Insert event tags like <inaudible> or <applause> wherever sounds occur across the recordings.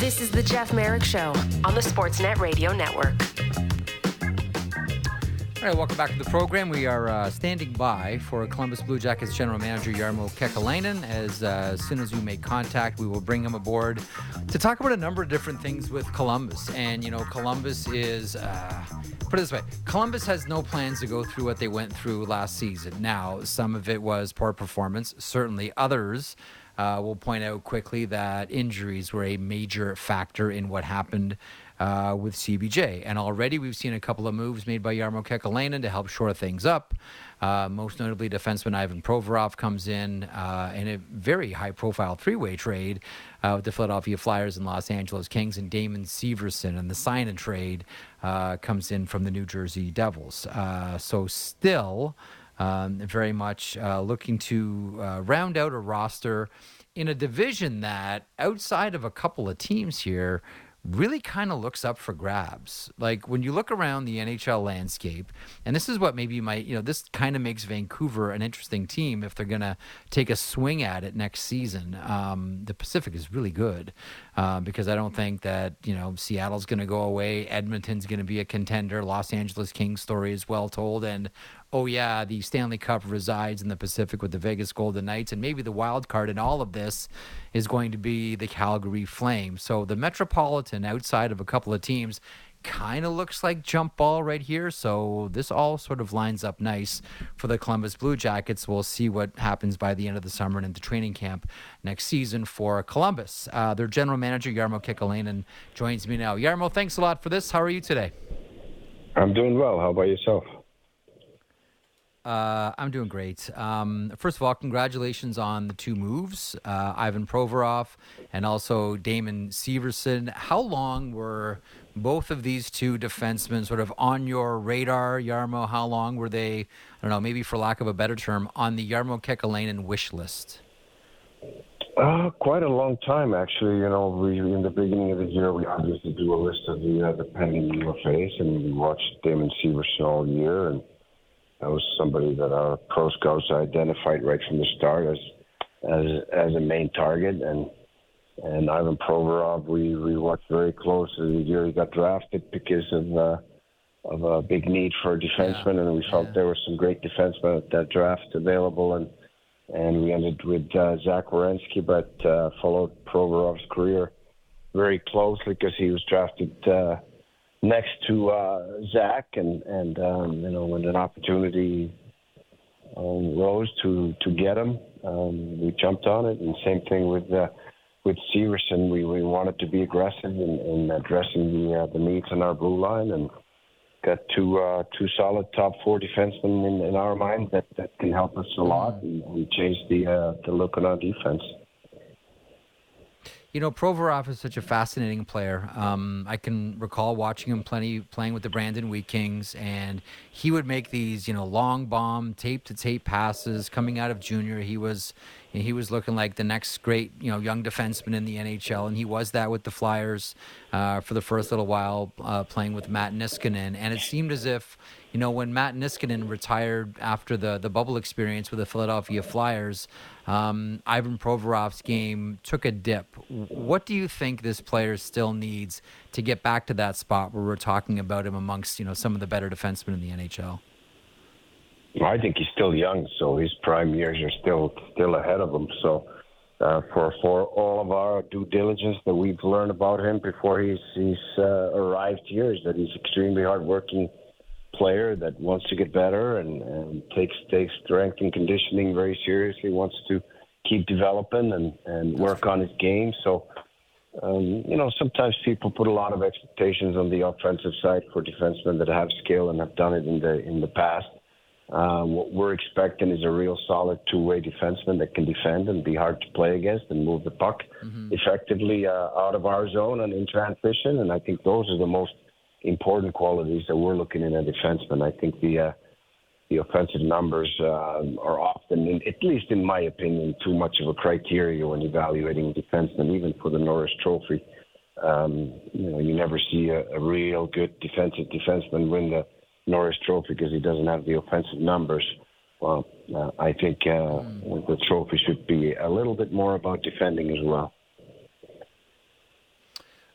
This is the Jeff Merrick Show on the Sportsnet Radio Network. All right, welcome back to the program. We are uh, standing by for Columbus Blue Jackets General Manager Jarmo Kekalainen. As, uh, as soon as we make contact, we will bring him aboard to talk about a number of different things with Columbus. And, you know, Columbus is, uh, put it this way Columbus has no plans to go through what they went through last season. Now, some of it was poor performance, certainly others. Uh, we'll point out quickly that injuries were a major factor in what happened uh, with CBJ. And already we've seen a couple of moves made by Jarmo Kekalainen to help shore things up. Uh, most notably, defenseman Ivan Provorov comes in uh, in a very high profile three way trade uh, with the Philadelphia Flyers and Los Angeles Kings, and Damon Severson. And the sign and trade uh, comes in from the New Jersey Devils. Uh, so, still um, very much looking to round out a roster in a division that, outside of a couple of teams here, really kind of looks up for grabs. Like when you look around the NHL landscape, and this is what maybe you might, you know, this kind of makes Vancouver an interesting team if they're going to take a swing at it next season. Um, the Pacific is really good uh, because I don't think that, you know, Seattle's going to go away. Edmonton's going to be a contender. Los Angeles Kings story is well told. And oh yeah, the Stanley Cup resides in the Pacific with the Vegas Golden Knights, and maybe the wild card in all of this is going to be the Calgary Flames. So the Metropolitan, outside of a couple of teams, kind of looks like jump ball right here. So this all sort of lines up nice for the Columbus Blue Jackets. We'll see what happens by the end of the summer and into training camp next season for Columbus. Uh, their general manager Jarmo Kekalainen joins me now. Jarmo, thanks a lot for this. How are you today? I'm doing well. How about yourself? Uh, I'm doing great. Um, first of all, congratulations on the two moves, uh, Ivan Provorov and also Damon Severson. How long were both of these two defensemen sort of on your radar, Jarmo? How long were they, I don't know, maybe for lack of a better term, on the Jarmo Kekalainen wish list? Uh, quite a long time, actually. You know, we in the beginning of the year we obviously do a list of the uh, the pending UFAs, and we watched Damon Severson all year, and that was somebody that our pro scouts identified right from the start as as as a main target, and and Ivan Provorov we we watched very closely the year he got drafted because of uh, of a big need for a defenseman, yeah. and we felt yeah. there were some great defensemen at that draft available, and and we ended with uh, Zach Werenski, but uh, followed Provorov's career very closely because he was drafted. Uh, next to uh, Zach, and and um, you know when an opportunity um, rose to to get him, um, we jumped on it. And same thing with uh, with Severson, we we wanted to be aggressive in, in addressing the uh, the needs on our blue line, and got two uh, two solid top four defensemen in, in our mind that that can help us a lot. And we changed the uh, the look on our defense. You know, Provorov is such a fascinating player. Um, I can recall watching him plenty playing with the Brandon Wheat Kings, and he would make these, you know, long bomb, tape to tape passes coming out of junior. He was he was looking like the next great, you know, young defenseman in the NHL, and he was that with the Flyers uh, for the first little while, uh, playing with Matt Niskanen. And it seemed as if, you know, when Matt Niskanen retired after the the bubble experience with the Philadelphia Flyers, um, Ivan Provorov's game took a dip. What do you think this player still needs to get back to that spot where we're talking about him amongst, you know, some of the better defensemen in the NHL? I think he's still young, so his prime years are still still ahead of him. So, uh, for for all of our due diligence that we've learned about him before he's he's uh, arrived here, is that he's extremely hardworking player that wants to get better and, and takes takes strength and conditioning very seriously. Wants to keep developing and and work on his game. So. Um, you know, sometimes people put a lot of expectations on the offensive side for defensemen that have skill and have done it in the in the past. Um, what we're expecting is a real solid two-way defenseman that can defend and be hard to play against and move the puck mm-hmm. effectively uh, out of our zone and in transition. And I think those are the most important qualities that we're looking in a defenseman. I think the uh, the offensive numbers uh, are often, in, at least in my opinion, too much of a criteria when evaluating defensemen, even for the Norris Trophy. Um, you know, you never see a, a real good defensive defenseman win the Norris Trophy because he doesn't have the offensive numbers. Well, uh, I think uh, mm. the trophy should be a little bit more about defending as well.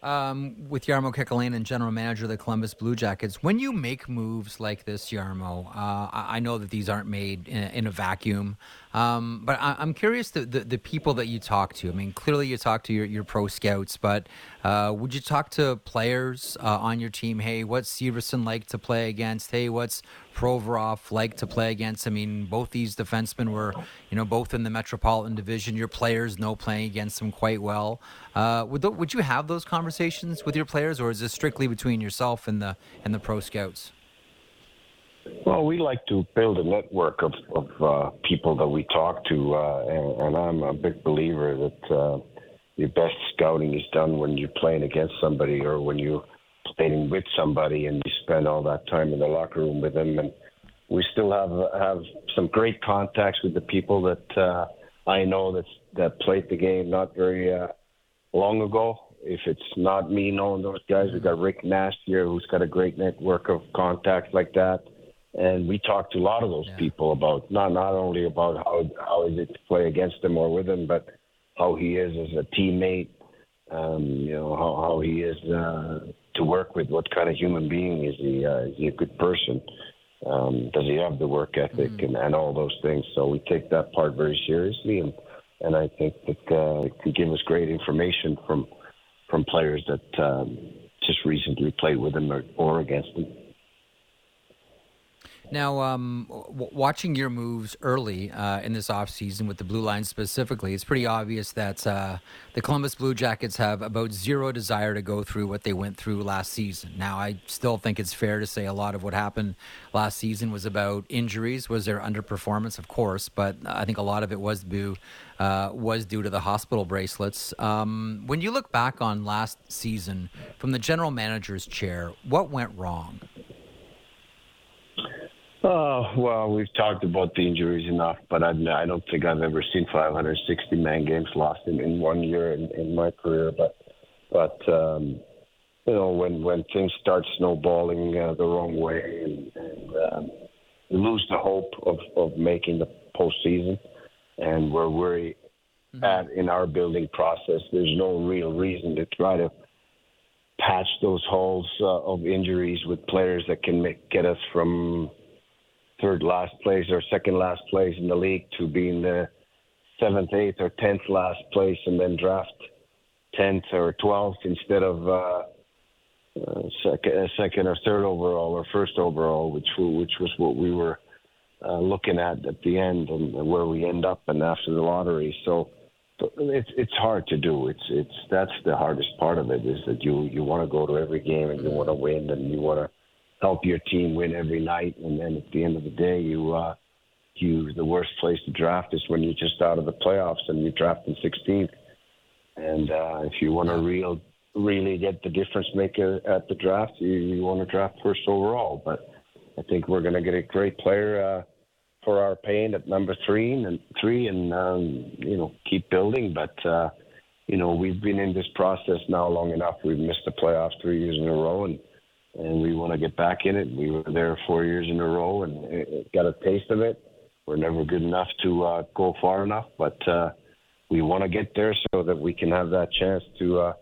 Um, with Jarmo Kekalainen, general manager of the Columbus Blue Jackets. When you make moves like this, Jarmo, uh, I know that these aren't made in, in a vacuum, um, but I, am curious the, the, the people that you talk to. I mean, clearly you talk to your, your pro scouts, but uh, would you talk to players uh, on your team? Hey, what's Severson like to play against? Hey, what's Provorov like to play against? I mean, both these defensemen were, you know, both in the Metropolitan Division. Your players know playing against them quite well. Uh, would, would you have those conversations with your players, or is this strictly between yourself and the and the pro scouts? Well, we like to build a network of, of uh, people that we talk to, uh, and, and, I'm a big believer that uh, your best scouting is done when you're playing against somebody or when you're playing with somebody and you spend all that time in the locker room with them. And we still have have some great contacts with the people that uh, I know that that played the game not very uh, long ago. If it's not me knowing those guys, we've got Rick Nash here, who's got a great network of contacts like that. And we talked to a lot of those yeah. people about not not only about how how is it to play against them or with them, but how he is as a teammate, um, you know, how, how he is uh, to work with, what kind of human being is he, uh, is he a good person? Um, does he have the work ethic mm-hmm. and, and all those things? So we take that part very seriously, and and I think that uh, it can give us great information from from players that um, just recently played with him or, or against him. Now, um, w- watching your moves early uh, in this offseason with the Blue Line specifically, it's pretty obvious that uh, the Columbus Blue Jackets have about zero desire to go through what they went through last season. Now, I still think it's fair to say a lot of what happened last season was about injuries, was their underperformance, of course, but I think a lot of it was due uh, was due to the hospital bracelets. Um, when you look back on last season from the general manager's chair, what went wrong? Oh, well, we've talked about the injuries enough, but I, I don't think I've ever seen 560 man games lost in, in one year in, in my career. But, but um, you know, when when things start snowballing uh, the wrong way and, and um, you lose the hope of, of making the postseason, and where we're mm-hmm. at in our building process, there's no real reason to try to patch those holes uh, of injuries with players that can make, get us from third last place or second last place in the league to being the seventh, eighth, or tenth last place, and then draft tenth or twelfth instead of uh, uh, second, uh, second or third overall or first overall, which which was what we were uh, looking at at the end and where we end up and after the lottery. So it's it's hard to do. It's it's that's the hardest part of it is that you you want to go to every game and you want to win and you want to help your team win every night. And then at the end of the day, you uh, you the worst place to draft is when you're just out of the playoffs and you draft in 16th. And uh, if you want to real really get the difference maker at the draft, you, you want to draft first overall. But I think we're going to get a great player uh, for our pain at number three and three, and um, you know keep building. But uh, you know we've been in this process now long enough. We've missed the playoffs three years in a row, and and we want to get back in it. We were there four years in a row and got a taste of it. We're never good enough to uh, go far enough, but uh, we want to get there so that we can have that chance to uh,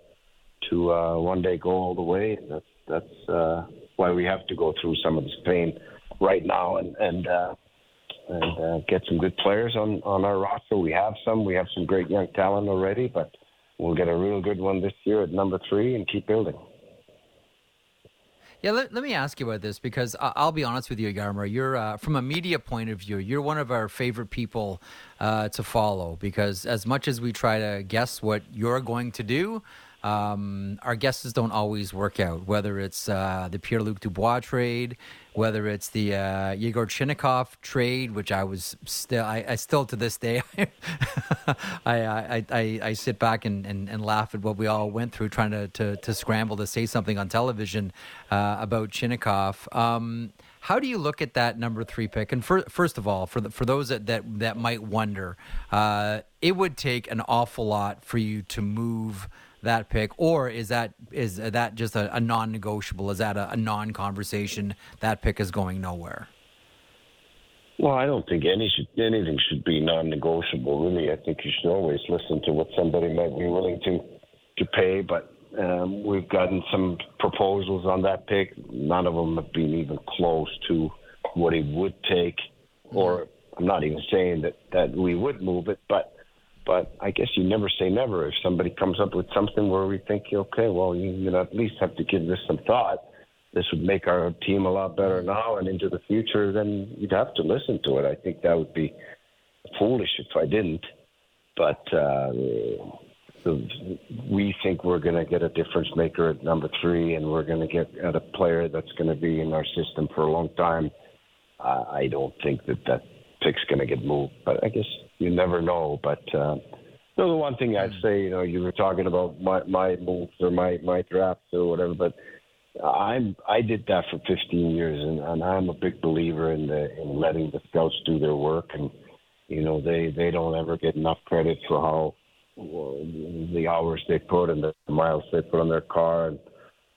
to uh, one day go all the way. That's that's uh, why we have to go through some of this pain right now and and uh, and uh, get some good players on on our roster. We have some. We have some great young talent already, but we'll get a real good one this year at number three and keep building. Yeah, let, let me ask you about this because I'll be honest with you, Yarmer. You're uh, from a media point of view, you're one of our favorite people uh, to follow because as much as we try to guess what you're going to do, um, our guesses don't always work out. Whether it's uh, the Pierre Luc Dubois trade, whether it's the uh, Yegor Chinakhov trade, which I was still, I, I still to this day, <laughs> I, I, I, I, sit back and, and, and, laugh at what we all went through trying to, to, to scramble to say something on television uh, about Chinakhov. Um, how do you look at that number three pick? And for, first of all, for the, for those that that, that might wonder, uh, it would take an awful lot for you to move that pick, or is that is that just a, a non-negotiable? Is that a, a non-conversation? That pick is going nowhere. Well, I don't think any should, anything should be non-negotiable. Really, I think you should always listen to what somebody might be willing to to pay. But Um, we've gotten some proposals on that pick. None of them have been even close to what he would take, or I'm not even saying that that we would move it, but but I guess you never say never. If somebody comes up with something where we think, okay, well, you, you know, at least have to give this some thought. This would make our team a lot better now and into the future. Then you'd have to listen to it. I think that would be foolish if I didn't. But uh, we think we're going to get a difference maker at number three, and we're going to get at a player that's going to be in our system for a long time. I don't think that that pick's going to get moved, but I guess you never know. But uh, so the one thing I'd say, you know, you were talking about my my moves or my my drafts or whatever, but I'm I did that for 15 years, and, and I'm a big believer in the in letting the scouts do their work, and you know they they don't ever get enough credit for how the hours they put and the miles they put on their car and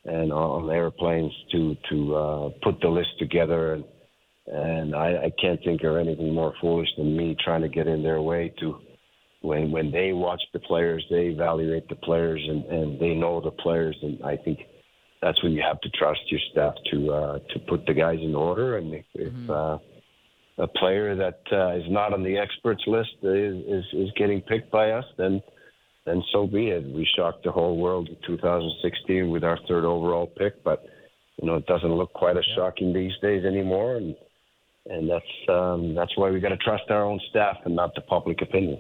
and on airplanes to to uh, put the list together and and I, I can't think of anything more foolish than me trying to get in their way to when when they watch the players, they evaluate the players and, and they know the players and I think that's when you have to trust your staff to uh, to put the guys in order and if, mm-hmm. if uh, a player that uh, is not on the experts list is, is is getting picked by us, then then so be it. We shocked the whole world in 2016 with our third overall pick, but you know it doesn't look quite as yeah. shocking these days anymore, and and that's um, that's why we got to trust our own staff and not the public opinion.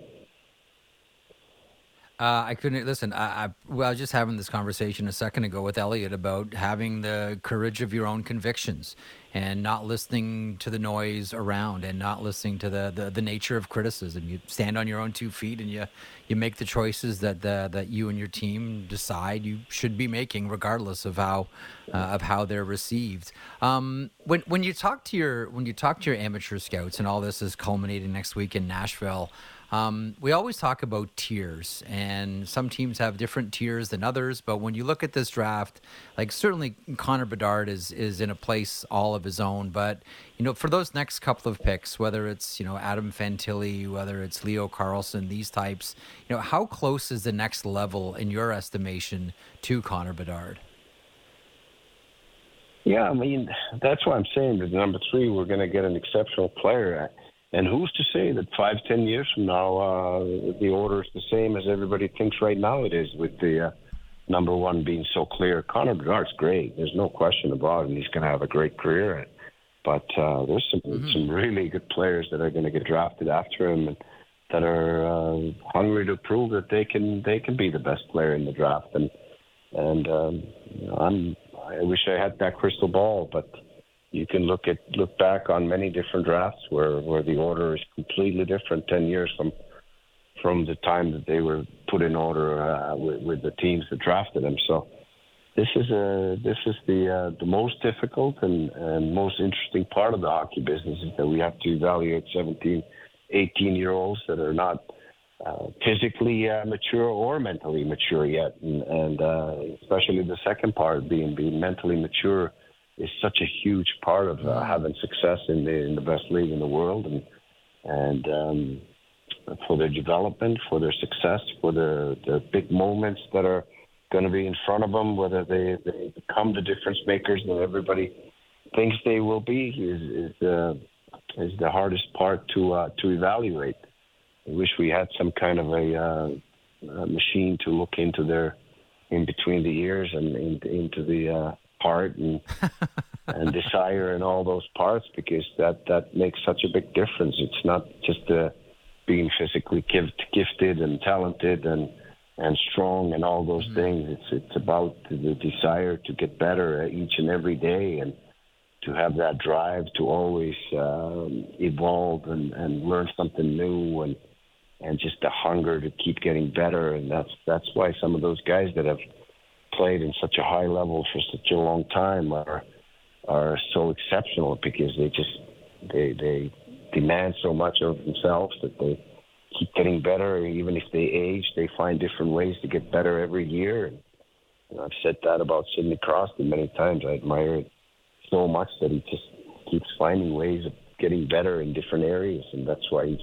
Uh, I couldn't listen. I, I, well, I was just having this conversation a second ago with Elliotte about having the courage of your own convictions and not listening to the noise around and not listening to the, the, the nature of criticism. You stand on your own two feet and you you make the choices that the, that you and your team decide you should be making, regardless of how uh, of how they're received. Um, when when you talk to your when you talk to your amateur scouts and all this is culminating next week in Nashville. Um, we always talk about tiers, and some teams have different tiers than others. But when you look at this draft, like certainly Connor Bedard is is in a place all of his own. But you know, for those next couple of picks, whether it's you know Adam Fantilli, whether it's Leo Carlsson, these types, you know, how close is the next level in your estimation to Connor Bedard? Yeah, I mean that's why I'm saying that number three, we're going to get an exceptional player. And who's to say that five, ten years from now, uh, the order is the same as everybody thinks right now it is, with the uh, number one being so clear. Connor Bedard's great. There's no question about it. And he's going to have a great career. But uh, there's some mm-hmm. some really good players that are going to get drafted after him, and that are uh, hungry to prove that they can they can be the best player in the draft. And and um, I'm I wish I had that crystal ball, but you can look at look back on many different drafts where where the order is completely different ten years from from the time that they were put in order uh, with, with the teams that drafted them. So this is a this is the uh, the most difficult and, and most interesting part of the hockey business is that we have to evaluate 17, 18 year olds that are not uh, physically uh, mature or mentally mature yet, and, and uh, especially the second part being being mentally mature is such a huge part of uh, having success in the in the best league in the world, and and um, for their development, for their success, for the the big moments that are going to be in front of them, whether they, they become the difference makers that everybody thinks they will be, is is uh, is the hardest part to uh, to evaluate. I wish we had some kind of a, uh, a machine to look into their in between the ears and in, into the heart and <laughs> and desire and all those parts because that that makes such a big difference. It's not just uh, being physically gift, gifted and talented and and strong and all those mm-hmm. things. It's it's about the desire to get better each and every day and to have that drive to always um, evolve and, and learn something new and and just the hunger to keep getting better and that's that's why some of those guys that have played in such a high level for such a long time are are so exceptional because they just they they demand so much of themselves that they keep getting better. Even if they age, they find different ways to get better every year. And I've said that about Sidney Crosby many times. I admire it so much that he just keeps finding ways of getting better in different areas, and that's why he's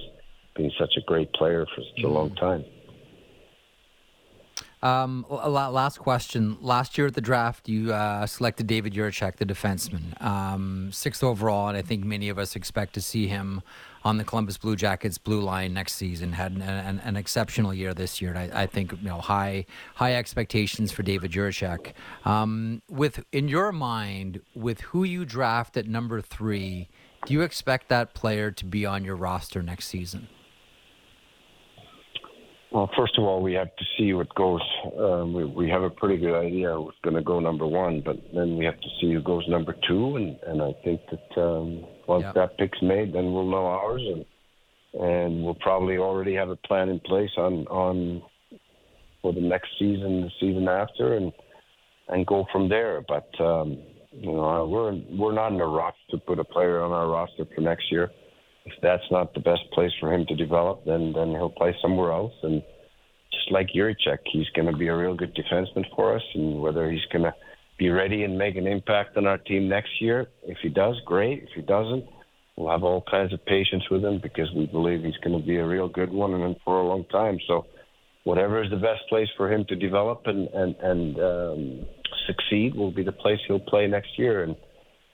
been such a great player for such a long mm-hmm. time. Um, last question. Last year at the draft, you uh, selected David Jiricek, the defenseman, um, sixth overall, and I think many of us expect to see him on the Columbus Blue Jackets blue line next season. Had an, an, an exceptional year this year, and I, I, think you know high high expectations for David Jiricek. Um, with in your mind, with who you draft at number three, do you expect that player to be on your roster next season? Well, first of all, we have to see what goes. Um, we, we have a pretty good idea who's going to go number one, but then we have to see who goes number two. And, and I think that um, once yep. that pick's made, then we'll know ours, and and we'll probably already have a plan in place on on for the next season, the season after, and and go from there. But um, you know, we're we're not in a rush to put a player on our roster for next year if that's not the best place for him to develop, then then he'll play somewhere else. And just like Jiricek, he's going to be a real good defenseman for us. And whether he's going to be ready and make an impact on our team next year, if he does, great. If he doesn't, we'll have all kinds of patience with him because we believe he's going to be a real good one and for a long time. So whatever is the best place for him to develop and and and um, succeed will be the place he'll play next year. And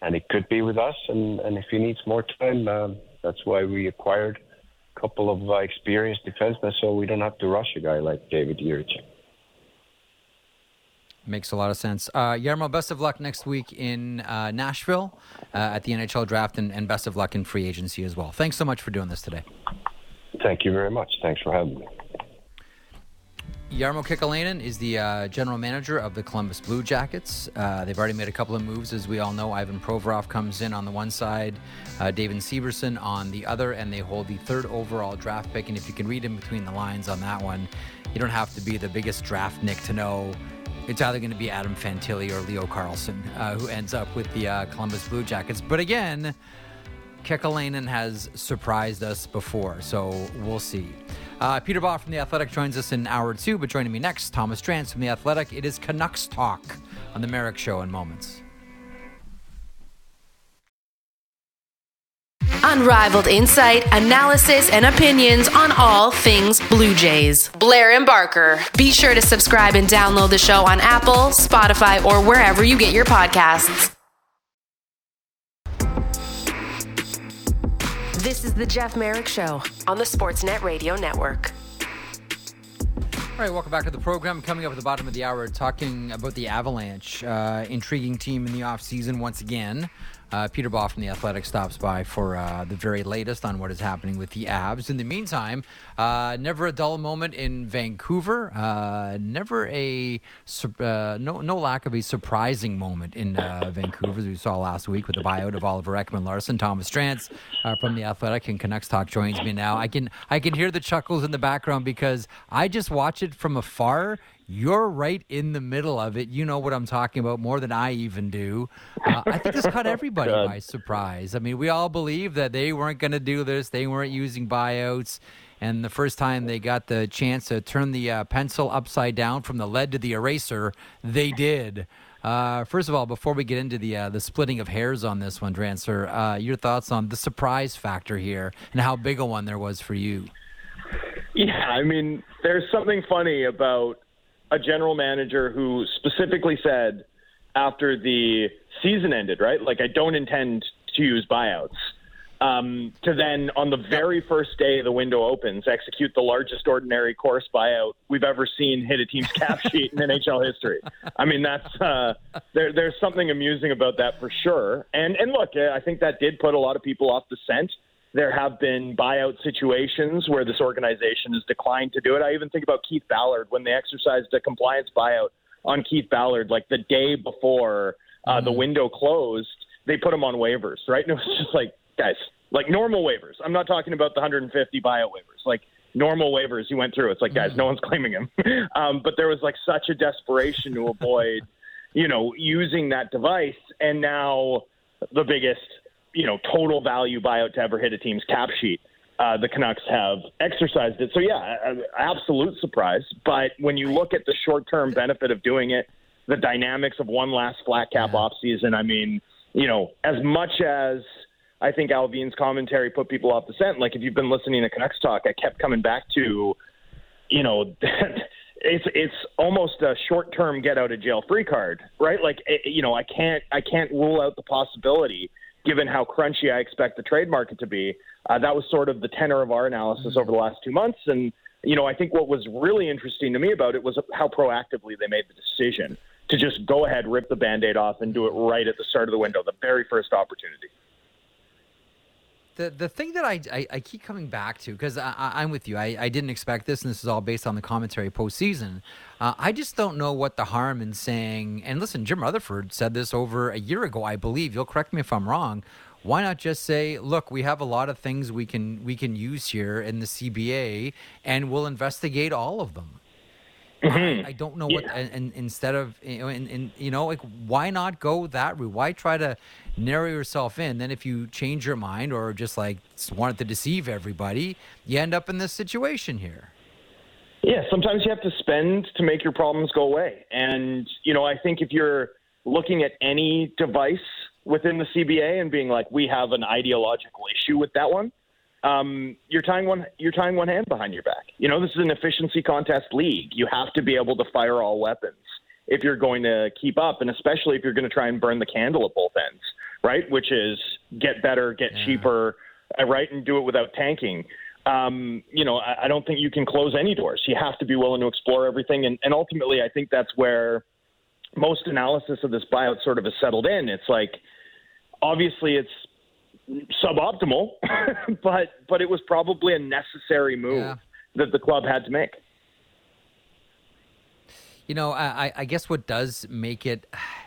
and it could be with us. And and if he needs more time. Um, that's why we acquired a couple of uh, experienced defensemen, so we don't have to rush a guy like David Jiricek. Makes a lot of sense. Uh, best of luck next week in uh, Nashville uh, at the NHL draft, and, and best of luck in free agency as well. Thanks so much for doing this today. Thank you very much. Thanks for having me. Jarmo Kekalainen is the uh, general manager of the Columbus Blue Jackets. Uh, they've already made a couple of moves, as we all know. Ivan Provorov comes in on the one side, uh, David Severson on the other, and they hold the third overall draft pick. And if you can read in between the lines on that one, you don't have to be the biggest draft nick to know it's either going to be Adam Fantilli or Leo Carlsson uh, who ends up with the uh, Columbus Blue Jackets. But again, Kekalainen has surprised us before, so we'll see. Uh, Peter Baugh from The Athletic joins us in hour two, but joining me next, Thomas Drance from The Athletic. It is Canucks Talk on The Merrick Show in moments. Unrivaled insight, analysis, and opinions on all things Blue Jays. Blair and Barker. Be sure to subscribe and download the show on Apple, Spotify, or wherever you get your podcasts. This is the Jeff Merrick Show on the Sportsnet Radio Network. All right, welcome back to the program. Coming up at the bottom of the hour, talking about the Avalanche. Uh, intriguing team in the offseason once again. Uh, Peter Baugh from The Athletic stops by for uh, the very latest on what is happening with the Avs. In the meantime, uh, never a dull moment in Vancouver. Uh, never a uh, no no lack of a surprising moment in uh, Vancouver, as we saw last week with the buyout of Oliver Ekman-Larsson. Thomas Drance from The Athletic and Canucks Talk joins me now. I can I can hear the chuckles in the background because I just watch it from afar you're right in the middle of it. You know what I'm talking about more than I even do. Uh, I think this caught everybody by surprise. I mean, we all believed that they weren't going to do this, they weren't using buyouts. And the first time they got the chance to turn the uh, pencil upside down from the lead to the eraser, they did. Uh, first of all, before we get into the uh, the splitting of hairs on this one, Drancer, uh, your thoughts on the surprise factor here and how big a one there was for you? Yeah, I mean, there's something funny about a general manager who specifically said after the season ended, right? Like, I don't intend to use buyouts. Um, to then, on the very first day the window opens, execute the largest ordinary course buyout we've ever seen hit a team's cap <laughs> sheet in NHL history. I mean, that's uh, there, there's something amusing about that for sure. And and look, I think that did put a lot of people off the scent. There have been buyout situations where this organization has declined to do it. I even think about Keith Ballard when they exercised a compliance buyout on Keith Ballard, like the day before uh, mm-hmm. the window closed, they put him on waivers, right? And it was <laughs> just like, guys, like normal waivers. I'm not talking about the 150 buyout waivers, like normal waivers you went through. It's like, guys, mm-hmm. no one's claiming him. <laughs> um, but there was like such a desperation to avoid, <laughs> you know, using that device. And now the biggest you know total value buyout to ever hit a team's cap sheet. Uh, the Canucks have exercised it. So yeah, absolute surprise. But when you look at the short-term benefit of doing it, the dynamics of one last flat cap yeah. off season, I mean, you know, as much as I think Allvin's commentary put people off the scent, like if you've been listening to Canucks talk, I kept coming back to, you know, <laughs> it's it's almost a short term get out of jail free card, right? Like it, you know, I can't I can't rule out the possibility given how crunchy I expect the trade market to be. Uh, that was sort of the tenor of our analysis over the last two months, and you know, I think what was really interesting to me about it was how proactively they made the decision to just go ahead, rip the band aid off, and do it right at the start of the window, the very first opportunity. The, the thing that I, I, I keep coming back to because I, am with you. I, I didn't expect this and this is all based on the commentary postseason. Uh, I just don't know what the harm in saying and listen Jim Rutherford said this over a year ago I believe. You'll correct me if I'm wrong. Why not just say look we have a lot of things we can we can use here in the CBA and we'll investigate all of them Mm-hmm. I, I, don't know what, and, and, instead of, you know, and, and, you know, like, why not go that route? Why try to narrow yourself in? Then if you change your mind or just like wanted to deceive everybody, you end up in this situation here. Yeah, sometimes you have to spend to make your problems go away. And, you know, I think if you're looking at any device within the CBA and being like, we have an ideological issue with that one, um, you're tying one you're tying one hand behind your back. You know, this is an efficiency contest league. You have to be able to fire all weapons if you're going to keep up, and especially if you're going to try and burn the candle at both ends, right? Which is get better, get yeah. cheaper, uh, right, and do it without tanking. Um, you know, I, I don't think you can close any doors. You have to be willing to explore everything, and, and ultimately, I think that's where most analysis of this buyout sort of has settled in. It's like obviously it's suboptimal, <laughs> but but it was probably a necessary move yeah. that the club had to make. You know, I, I guess what does make it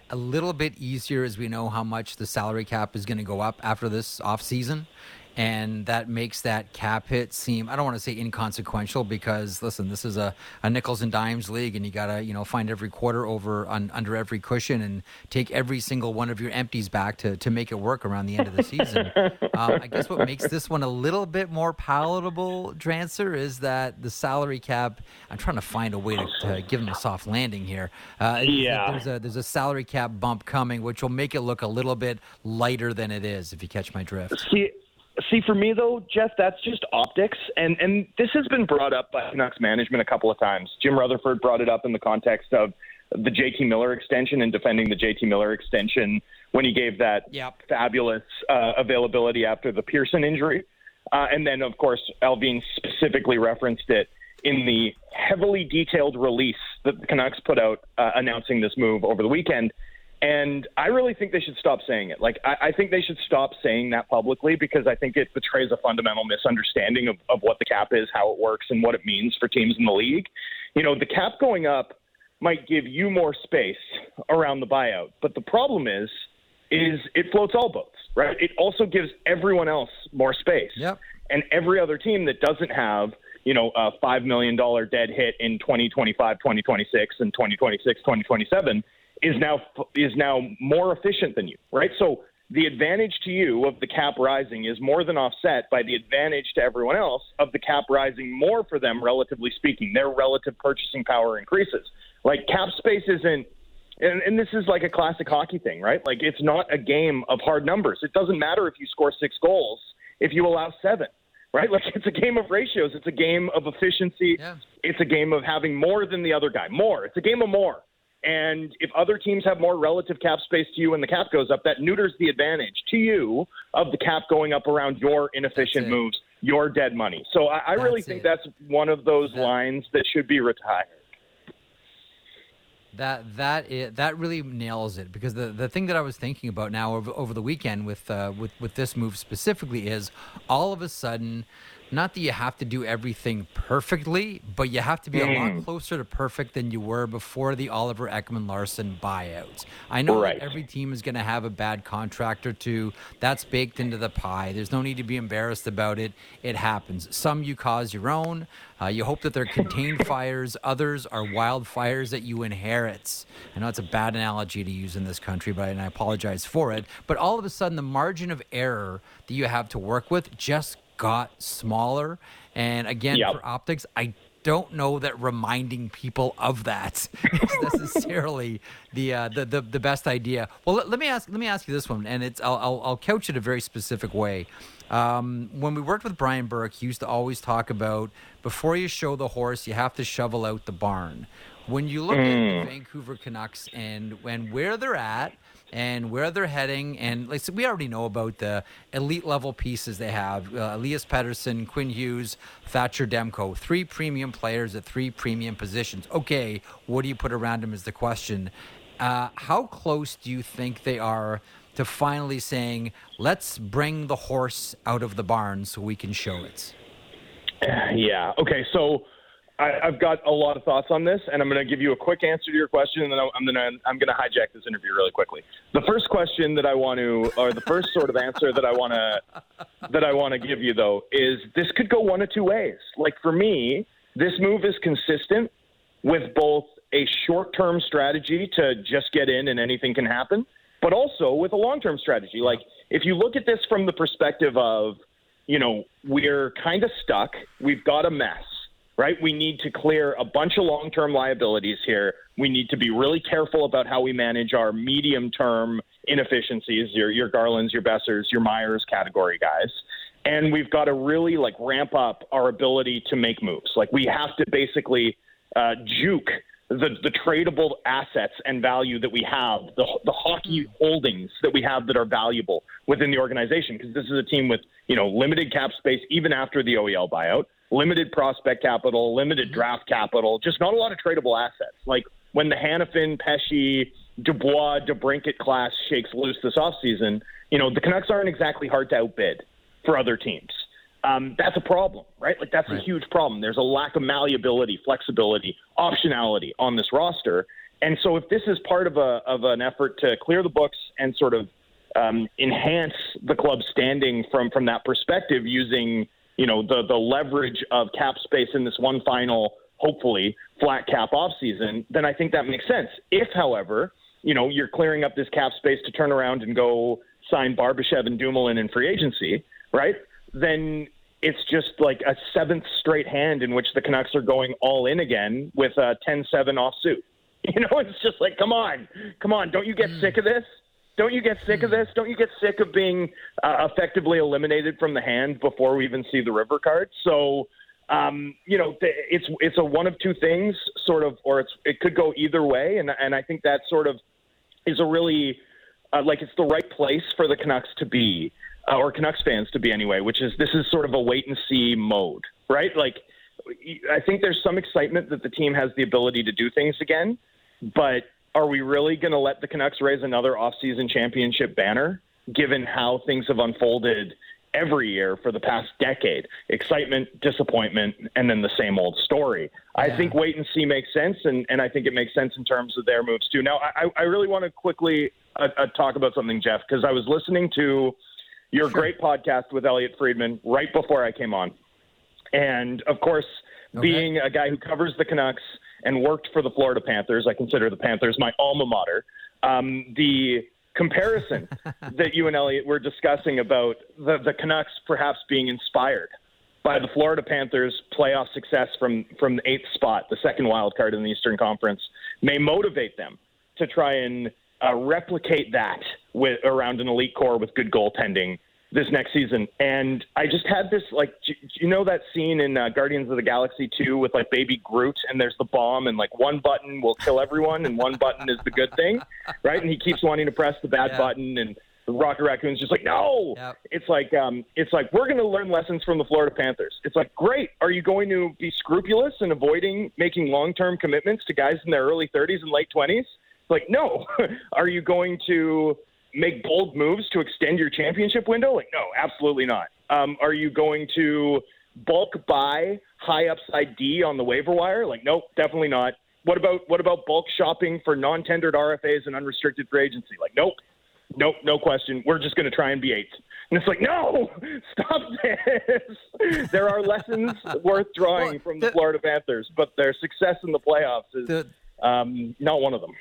a little bit easier is we know how much the salary cap is going to go up after this off season and that makes that cap hit seem I don't want to say inconsequential because listen, this is a, a nickels and dimes league, and you gotta you know find every quarter over on, under every cushion and take every single one of your empties back to to make it work around the end of the season. <laughs> um, I guess what makes this one a little bit more palatable, Drancer, is that the salary cap. I'm trying to find a way to, to give them a soft landing here. Uh, yeah, there's a there's a salary cap bump coming, which will make it look a little bit lighter than it is, if you catch my drift. See, See, for me though, Jeff, that's just optics, and and this has been brought up by Canucks management a couple of times. Jim Rutherford brought it up in the context of the JT Miller extension and defending the JT Miller extension when he gave that yep. fabulous uh, availability after the Pearson injury, uh, and then of course Allvin specifically referenced it in the heavily detailed release that the Canucks put out uh, announcing this move over the weekend. And I really think they should stop saying it. Like, I, I think they should stop saying that publicly because I think it betrays a fundamental misunderstanding of, of what the cap is, how it works, and what it means for teams in the league. You know, the cap going up might give you more space around the buyout, but the problem is, is it floats all boats, right? It also gives everyone else more space. Yep. And every other team that doesn't have, you know, a $5 million dead hit in 2025, 2026, and 2026, 2027 is now is now more efficient than you, right? So the advantage to you of the cap rising is more than offset by the advantage to everyone else of the cap rising more for them, relatively speaking. Their relative purchasing power increases. Like cap space isn't, and, and this is like a classic hockey thing, right? Like it's not a game of hard numbers. It doesn't matter if you score six goals if you allow seven, right? <laughs> Like it's a game of ratios. It's a game of efficiency. Yeah. It's a game of having more than the other guy. More. It's a game of more. And if other teams have more relative cap space to you and the cap goes up, that neuters the advantage to you of the cap going up around your inefficient moves, your dead money. So I, I really think it. that's one of those that, lines that should be retired. That that is, that really nails it because the, the thing that I was thinking about now over, over the weekend with uh, with with this move specifically is all of a sudden not that you have to do everything perfectly, but you have to be mm. a lot mm. closer to perfect than you were before the Oliver Ekman-Larsson buyout. I know right. every team is going to have a bad contract or two. That's baked into the pie. There's no need to be embarrassed about it. It happens. Some you cause your own. Uh, you hope that they're contained <laughs> fires. Others are wildfires that you inherit. I know it's a bad analogy to use in this country, but and I apologize for it. But all of a sudden, the margin of error that you have to work with just got smaller. And again, yep. for optics, I don't know that reminding people of that <laughs> is necessarily the, uh, the, the the best idea. Well, let, let, me ask let me ask you this one, and it's I'll, I'll, I'll couch it a very specific way. Um, when we worked with Brian Burke, he used to always talk about before you show the horse, you have to shovel out the barn. When you look mm. at the Vancouver Canucks and and where they're at and where they're heading. And like we already know about the elite level pieces they have: uh, Elias Pettersson, Quinn Hughes, Thatcher Demko, three premium players at three premium positions. Okay, what do you put around them is the question. Uh, how close do you think they are to finally saying, "Let's bring the horse out of the barn so we can show it"? Yeah. Okay. So I, have got a lot of thoughts on this, and I'm going to give you a quick answer to your question, and then I'm going to I'm going to hijack this interview really quickly. The first question that I want to, or the first sort of answer that I want to that I want to give you though is this could go one of two ways. Like for me, this move is consistent with both a short-term strategy to just get in and anything can happen, but also with a long-term strategy. Like if you look at this from the perspective of, you know, we're kind of stuck, we've got a mess right? We need to clear a bunch of long term liabilities here. We need to be really careful about how we manage our medium term inefficiencies, your, your Garlands, your Boesers, your Myers category guys. And we've got to really like ramp up our ability to make moves. Like we have to basically uh, juke the, the tradable assets and value that we have, the, the hockey holdings that we have that are valuable within the organization. Because this is a team with you know limited cap space even after the OEL buyout limited prospect capital, limited mm-hmm. draft capital, just not a lot of tradable assets. Like when the Hanifin, Pesce, Dubois, DeBrincat class shakes loose this offseason, you know, the Canucks aren't exactly hard to outbid for other teams. Um, that's a problem, right? Like that's right. a huge problem. There's a lack of malleability, flexibility, optionality on this roster. And so if this is part of a of an effort to clear the books and sort of um, enhance the club's standing from from that perspective using you know the the leverage of cap space in this one final hopefully flat cap off season, then I think that makes sense. If, however, you know you're clearing up this cap space to turn around and go sign Barbashev and Dumoulin in free agency, right? Then it's just like a seventh straight hand in which the Canucks are going all in again with a 10-7 off suit. You know, it's just like, come on, come on, don't you get sick of this? Don't you get sick of this? Don't you get sick of being uh, effectively eliminated from the hand before we even see the river card? So, um, you know, it's it's a one of two things, sort of, or it's it could go either way, and and I think that sort of is a really uh, like it's the right place for the Canucks to be, uh, or Canucks fans to be anyway. Which is this is sort of a wait and see mode, right? Like, I think there's some excitement that the team has the ability to do things again, but are we really going to let the Canucks raise another offseason championship banner, given how things have unfolded every year for the past decade? Excitement, disappointment, and then the same old story. Yeah. I think wait and see makes sense, and, and I think it makes sense in terms of their moves too. Now, I, I really want to quickly uh, uh, talk about something, Jeff, because I was listening to your sure. great podcast with Elliotte Friedman right before I came on. And of course, okay. being a guy who covers the Canucks – and worked for the Florida Panthers. I consider the Panthers my alma mater. Um, the comparison <laughs> that you and Elliotte were discussing about the, the Canucks perhaps being inspired by the Florida Panthers' playoff success from from the eighth spot, the second wild card in the Eastern Conference, may motivate them to try and uh, replicate that with around an elite core with good goaltending this next season. And I just had this like, you know that scene in uh, Guardians of the Galaxy 2 with like Baby Groot, and there's the bomb, and like one button will kill everyone, and one button is the good thing, <laughs> right? And he keeps wanting to press the bad yeah. button, and the Rocket Raccoon's just like, no. Yep. It's like, um, it's like we're going to learn lessons from the Florida Panthers. It's like, great. Are you going to be scrupulous and avoiding making long-term commitments to guys in their early 30s and late 20s? Like, no. <laughs> Are you going to make bold moves to extend your championship window? Like, no, absolutely not. Um, are you going to bulk buy high upside D on the waiver wire? Like, nope, definitely not. What about what about bulk shopping for non-tendered RFAs and unrestricted free agency? Like, nope, nope, no question. We're just going to try and be eighth. And it's like, no, <laughs> stop this. there are lessons worth drawing well, from the, the, Florida Panthers, but their success in the playoffs is the, um, not one of them.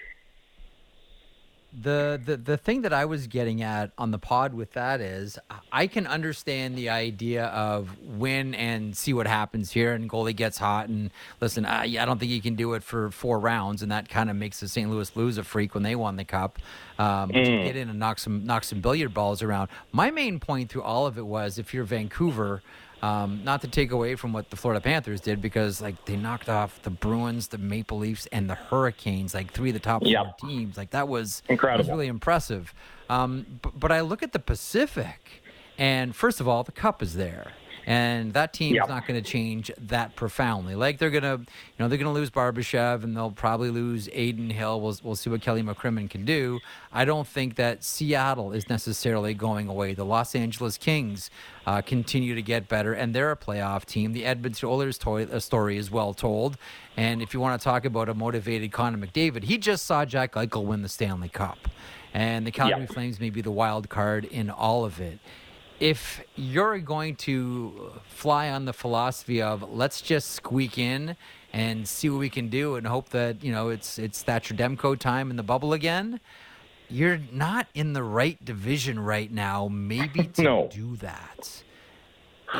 The, the the thing that I was getting at on the pod with that is I can understand the idea of win and see what happens here and goalie gets hot and listen I, I don't think he can do it for four rounds and that kind of makes the St. Louis Blues a freak when they won the cup um, mm. get in and knock some knock some billiard balls around my main point through all of it was if you're Vancouver um, not to take away from what the Florida Panthers did, because like they knocked off the Bruins, the Maple Leafs, and the Hurricanes, like three of the top yep. four teams. Like that was incredible, was really impressive. Um, but, but I look at the Pacific, and first of all, the Cup is there and that team's yep. not going to change that profoundly. Like they're going to, you know, they're going to lose Barbashev, and they'll probably lose Adin Hill. We'll we'll see what Kelly McCrimmon can do. I don't think that Seattle is necessarily going away. The Los Angeles Kings uh, continue to get better, and they're a playoff team. The Edmonton Oilers toy, uh, story is well told. And if you want to talk about a motivated Connor McDavid, he just saw Jack Eichel win the Stanley Cup. And the Calgary yep. Flames may be the wild card in all of it if you're going to fly on the philosophy of let's just squeak in and see what we can do and hope that you know it's it's Thatcher Demko time in the bubble again, you're not in the right division right now. Maybe <laughs> to no. do that.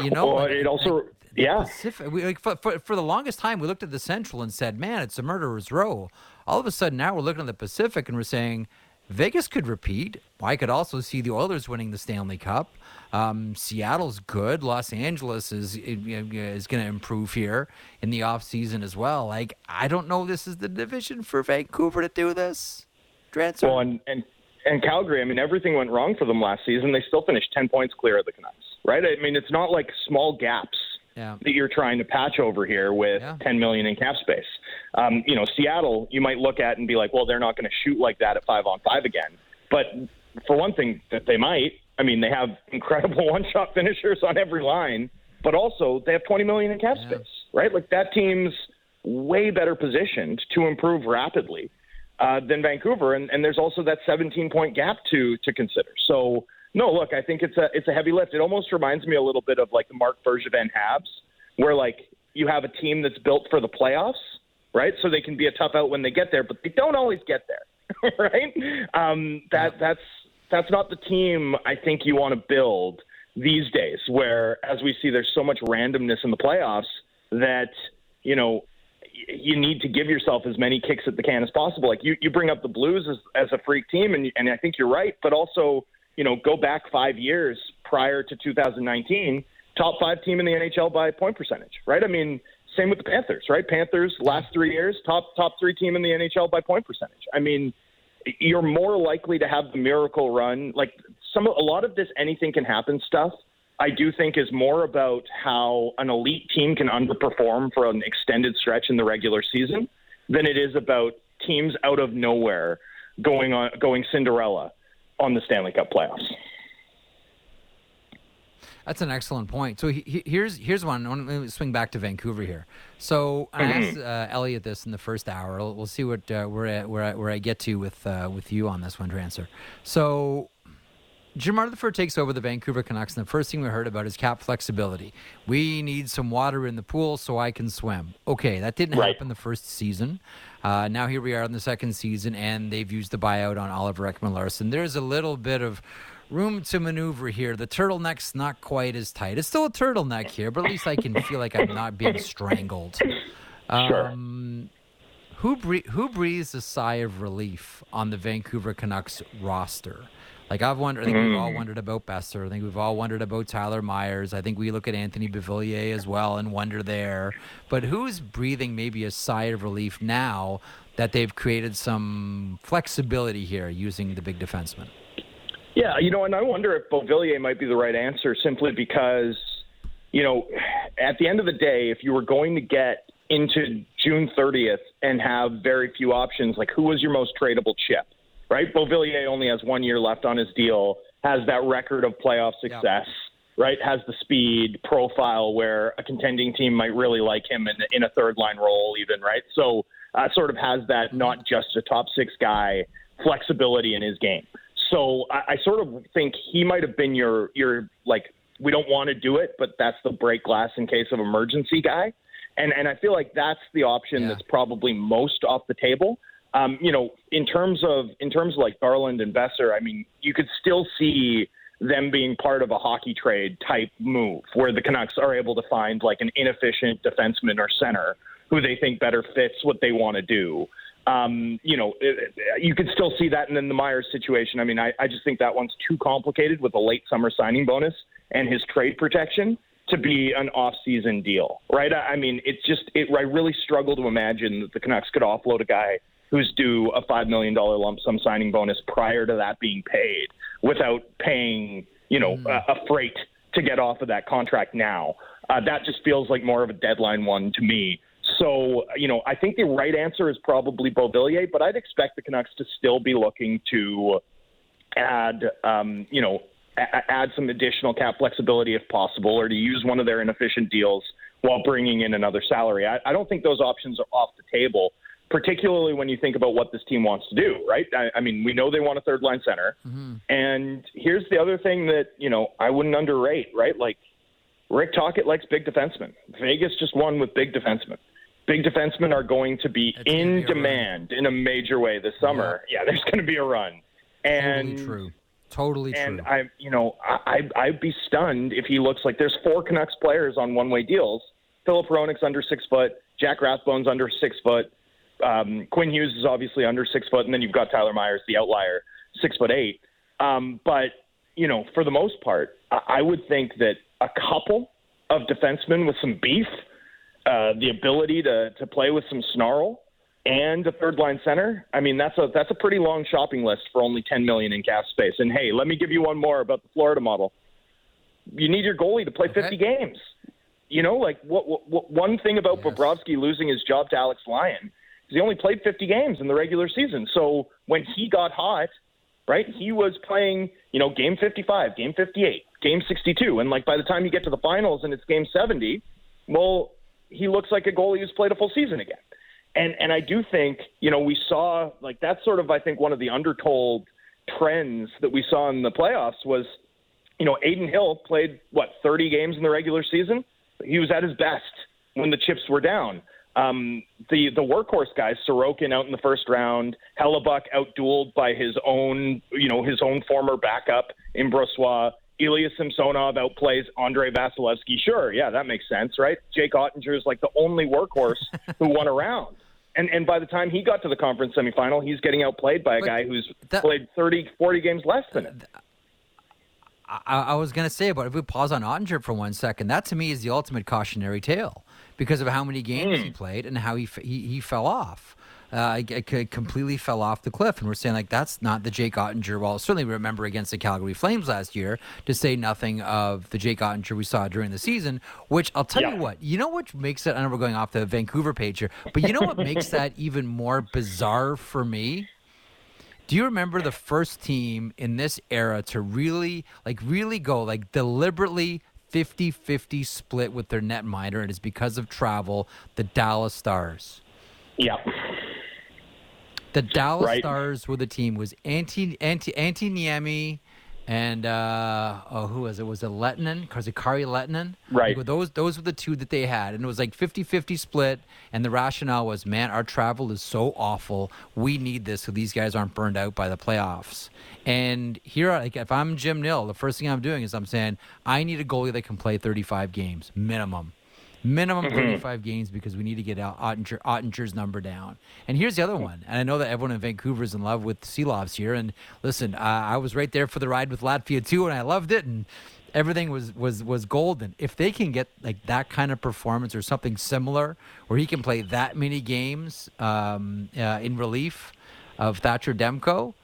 You know, well, it also. Yeah. Pacific, we, like, for, for, for the longest time, we looked at the Central and said, man, it's a murderer's row. All of a sudden, now we're looking at the Pacific and we're saying, Vegas could repeat. I could also see the Oilers winning the Stanley Cup. Um, Seattle's good. Los Angeles is is going to improve here in the off season as well. Like I don't know, this is the division for Vancouver to do this. Transfer. Well, and, and and Calgary. I mean, everything went wrong for them last season. They still finished ten points clear of the Canucks, right? I mean, it's not like small gaps yeah. that you're trying to patch over here with yeah. 10 million in cap space. Um, you know, Seattle, you might look at and be like, well, they're not going to shoot like that at five on five again. But for one thing, that they might. I mean, they have incredible <laughs> one-shot finishers on every line, but also they have 20 million in cap yeah. space, right? Like that team's way better positioned to improve rapidly uh, than Vancouver, and, and there's also that 17-point gap to to consider. So no, look, I think it's a it's a heavy lift. It almost reminds me a little bit of like the Marc Bergevin Habs, where like you have a team that's built for the playoffs, right? So they can be a tough out when they get there, but they don't always get there, <laughs> right? Um, that that's that's not the team I think you want to build these days. Where as we see, there's so much randomness in the playoffs that you know you need to give yourself as many kicks at the can as possible. Like you, you bring up the Blues as, as a freak team, and and I think you're right, but also you know, go back five years prior to 2019, top five team in the NHL by point percentage, right? I mean, same with the Panthers, right? Panthers last three years, top top three team in the NHL by point percentage. I mean, you're more likely to have the miracle run. Like some, a lot of this anything can happen stuff. I do think is more about how an elite team can underperform for an extended stretch in the regular season than it is about teams out of nowhere going on going Cinderella on the Stanley Cup playoffs. That's an excellent point. So he, here's here's one. Let me swing back to Vancouver here. So I mm-hmm. asked uh, Elliotte this in the first hour. We'll, we'll see what uh, where I, where I, where I get to with uh, with you on this one to answer. So Jim Rutherford takes over the Vancouver Canucks, and the first thing we heard about is cap flexibility. We need some water in the pool so I can swim. Okay, that didn't right. happen the first season. Uh, now here we are in the second season, and they've used the buyout on Oliver Ekman-Larsson. There's a little bit of room to maneuver here. The turtleneck's not quite as tight. It's still a turtleneck here, but at least I can feel like I'm not being strangled. Um, Who, bre- who breathes a sigh of relief on the Vancouver Canucks roster? Like I've wondered, I think mm. we've all mm. wondered about Boeser. I think we've all wondered about Tyler Myers. I think we look at Anthony Beauvillier as well and wonder there. But who's breathing maybe a sigh of relief now that they've created some flexibility here using the big defenseman? Yeah, you know, and I wonder if Beauvillier might be the right answer simply because, you know, at the end of the day, if you were going to get into June 30th and have very few options, like who was your most tradable chip? right? Beauvillier only has one year left on his deal, has that record of playoff success, right? Has the speed profile where a contending team might really like him in, in a third line role, even, right? So, uh, sort of has that not just a top six guy flexibility in his game. So I, I sort of think he might have been your your like we don't want to do it, but that's the break glass in case of emergency guy. And and I feel like that's the option yeah. that's probably most off the table. Um, you know, in terms of in terms of like Garland and Boeser, I mean, you could still see them being part of a hockey trade type move where the Canucks are able to find like an inefficient defenseman or center who they think better fits what they want to do. Um, you know, you could still see that. And then the Myers situation. I mean, I, I just think that one's too complicated with a late summer signing bonus and his trade protection to be an off-season deal, right? I mean, it's just it, I really struggle to imagine that the Canucks could offload a guy who's due a five million dollar lump sum signing bonus prior to that being paid without paying, you know, mm. a, a freight to get off of that contract now. Uh, that just feels like more of a deadline one to me. So, you know, I think the right answer is probably Beauvillier, but I'd expect the Canucks to still be looking to add, um, you know, a- add some additional cap flexibility if possible, or to use one of their inefficient deals while bringing in another salary. I, I don't think those options are off the table, particularly when you think about what this team wants to do, right? I, I mean, we know they want a third line center. Mm-hmm. And here's the other thing that, you know, I wouldn't underrate, right? Like, Rick Tocchet likes big defensemen. Vegas just won with big defensemen big defensemen are going to be it's in demand in a major way this summer. Yeah, yeah <laughs> there's going to be a run. And totally true. Totally and true. I, you know, I, I'd be stunned if he looks like there's four Canucks players on one-way deals. Filip Hronek's under six foot. Jack Rathbone's under six foot. Um, Quinn Hughes is obviously under six foot, and then you've got Tyler Myers, the outlier, six foot eight. Um, but you know, for the most part, I would think that a couple of defensemen with some beef uh, the ability to to play with some snarl and a third line center. I mean, that's a that's a pretty long shopping list for only 10 million in cap space. And hey, let me give you one more about the Florida model. You need your goalie to play okay. 50 games. You know, like what, what, what one thing about yes. Bobrovsky losing his job to Alex Lyon is he only played 50 games in the regular season. So when he got hot, right, he was playing, you know, game 55, game 58, game 62, and like by the time you get to the finals and it's game 70, well, he looks like a goalie who's played a full season again. And and I do think you know we saw like that's sort of I think one of the undertold trends that we saw in the playoffs was you know Adin Hill played what 30 games in the regular season. He was at his best when the chips were down. Um, the the workhorse guys, Sorokin out in the first round, Hellebuyck outdueled by his own you know his own former backup in Brossoit. Ilya Samsonov outplays Andrei Vasilevskiy. Sure, yeah, that makes sense, right? Jake Oettinger is like the only workhorse <laughs> who won around. And and by the time he got to the conference semifinal, he's getting outplayed by a but guy who's that, played 30, 40 games less than him. I, I was going to say, but if we pause on Oettinger for one second, that to me is the ultimate cautionary tale because of how many games mm. he played and how he, he, he fell off uh, completely fell off the cliff. And we're saying, like, that's not the Jake Oettinger. Well, certainly remember against the Calgary Flames last year, to say nothing of the Jake Oettinger we saw during the season, which I'll tell yeah. you what, you know what makes it, I know we're going off the Vancouver page here, but you know what makes that <laughs> even more bizarre for me? Do you remember the first team in this era to really, like, really go, like, deliberately 50 50 split with their netminder, and it's because of travel, the Dallas Stars? Yeah. The Dallas right. Stars were the team was Antti Antti Antti Niemi and uh, oh, who was it? Was it Lehtonen? Kari Lehtonen? Right. Like, those those were the two that they had, and it was like 50-50 split. And the rationale was, man, our travel is so awful. We need this so these guys aren't burned out by the playoffs. And here, like, if I'm Jim Nill, the first thing I'm doing is I'm saying I need a goalie that can play 35 games minimum minimum mm-hmm. 35 games because we need to get out Oettinger, Oettinger's number down. And here's the other one. And I know that everyone in Vancouver is in love with Silovs here. And listen, uh, I was right there for the ride with Latvia too, and I loved it. And everything was was was golden. If they can get like that kind of performance or something similar, where he can play that many games um, uh, in relief of Thatcher Demko,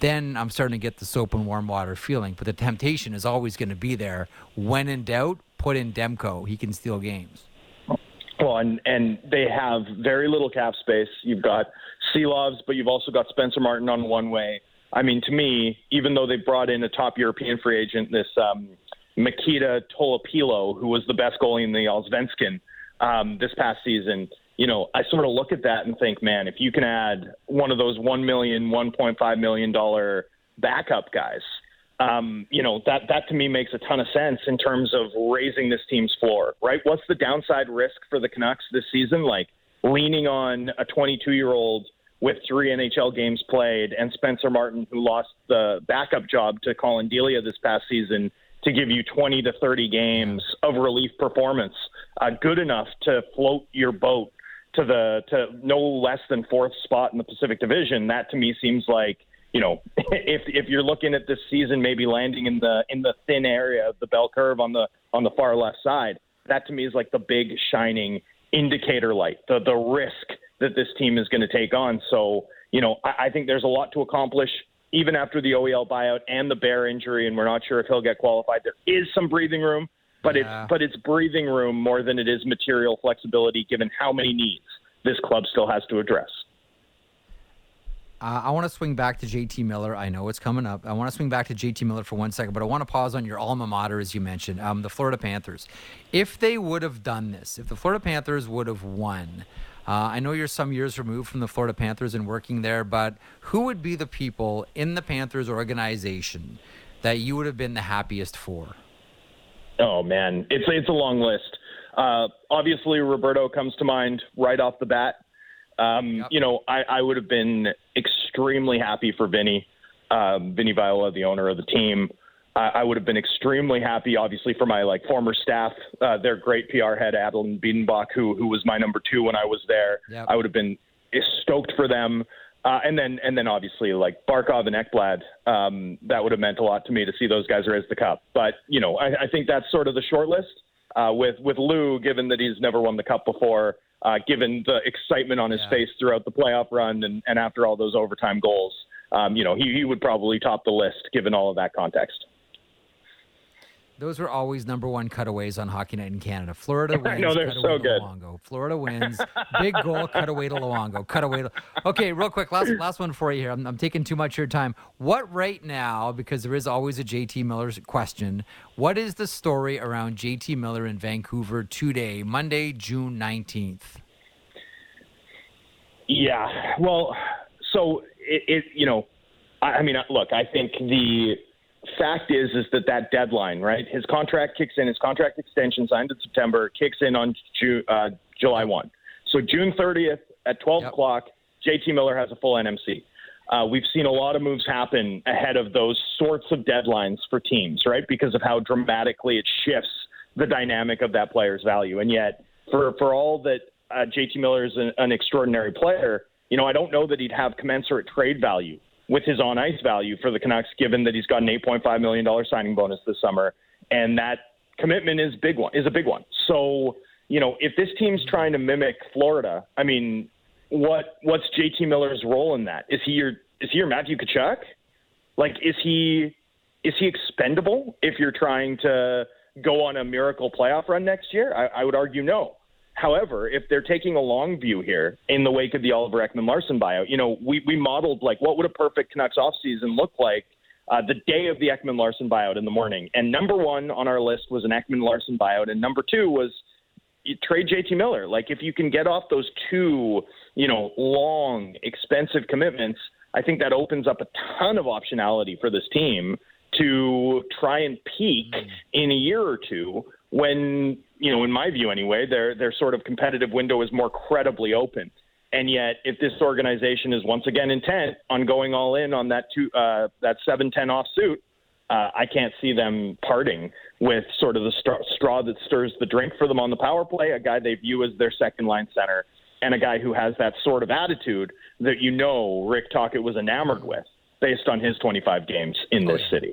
then I'm starting to get the soap and warm water feeling. But the temptation is always going to be there. When in doubt, put in Demko. He can steal games. Well, and and they have very little cap space. You've got Silovs, but you've also got Spencer Martin on one way. I mean, to me, even though they brought in a top European free agent, this um, Nikita Tolopilo, who was the best goalie in the Allsvenskan um, this past season, you know, I sort of look at that and think, man, if you can add one of those one million, one point five million dollar backup guys, um, you know, that that to me makes a ton of sense in terms of raising this team's floor, right? What's the downside risk for the Canucks this season? Like leaning on a 22 year old with three NHL games played, and Spencer Martin, who lost the backup job to Colin Delia this past season, to give you 20 to 30 games of relief performance, uh, good enough to float your boat to the to no less than fourth spot in the Pacific Division. That to me seems like you know <laughs> if if you're looking at this season maybe landing in the in the thin area of the bell curve on the on the far left side. That to me is like the big shining indicator light, the the risk that this team is going to take on. So you know I, I think there's a lot to accomplish even after the OEL buyout and the Bear injury, and we're not sure if he'll get qualified. There is some breathing room, but yeah. it's but it's breathing room more than it is material flexibility, given how many needs this club still has to address. Uh, I want to swing back to JT Miller. I know it's coming up. I want to swing back to JT Miller for one second, but I want to pause on your alma mater, as you mentioned, um, the Florida Panthers. If they would have done this, if the Florida Panthers would have won, uh, I know you're some years removed from the Florida Panthers and working there, but who would be the people in the Panthers organization that you would have been the happiest for? Oh man, it's it's a long list. Uh, obviously, Roberto comes to mind right off the bat. Um, yep. You know, I, I, would have been extremely happy for Vinny, um, Vinny Viola, the owner of the team. I, I would have been extremely happy, obviously, for my like former staff, uh, their great PR head Adeline Biedenbach, who who was my number two when I was there. Yep. I would have been stoked for them. Uh, and then, and then, obviously, like Barkov and Ekblad, um, that would have meant a lot to me to see those guys raise the cup. But you know, I, I think that's sort of the short list. Uh, with with Lou, given that he's never won the cup before, uh, given the excitement on his yeah. face throughout the playoff run, and, and after all those overtime goals, um, you know, he, he would probably top the list given all of that context. Those were always number one cutaways on Hockey Night in Canada. Florida <laughs> wins. no, they're so good. Luongo. Florida wins. Big goal, cutaway to Luongo. Cutaway. To... <laughs> Okay, real quick, last last one for you here. I'm, I'm taking too much of your time. What right now? Because there is always a JT Miller question. What is the story around JT Miller in Vancouver today, Monday, June 19th? Yeah. Well, so it, it you know, I, I mean, look, I think the fact is is that that deadline, right? His contract kicks in. His contract extension signed in September kicks in on uh, July one. So June 30th at 12 yep. o'clock, JT Miller has a full NMC. Uh, we've seen a lot of moves happen ahead of those sorts of deadlines for teams, right? Because of how dramatically it shifts the dynamic of that player's value. And yet, for for all that uh, JT Miller is an, an extraordinary player, you know, I don't know that he'd have commensurate trade value with his on ice value for the Canucks, given that he's got an $8.5 million signing bonus this summer. And that commitment is big one is a big one. So, you know, if this team's trying to mimic Florida, I mean, what what's JT Miller's role in that? Is he your is he your Matthew Tkachuk? Like is he is he expendable if you're trying to go on a miracle playoff run next year? I, I would argue no. However, if they're taking a long view here in the wake of the Oliver Ekman Larsson buyout, you know, we, we modeled like what would a perfect Canucks offseason look like uh, the day of the Ekman Larsson buyout in the morning. And number one on our list was an Ekman Larsson buyout, and number two was trade JT Miller. Like if you can get off those two, you know, long, expensive commitments, I think that opens up a ton of optionality for this team to try and peak mm. in a year or two when you know, in my view anyway, their their sort of competitive window is more credibly open. And yet, if this organization is once again intent on going all in on that two uh, that seven ten off suit, uh, I can't see them parting with sort of the st- straw that stirs the drink for them on the power play. A guy they view as their second line center, and a guy who has that sort of attitude that you know Rick Tocchet was enamored with based on his 25 games in this city.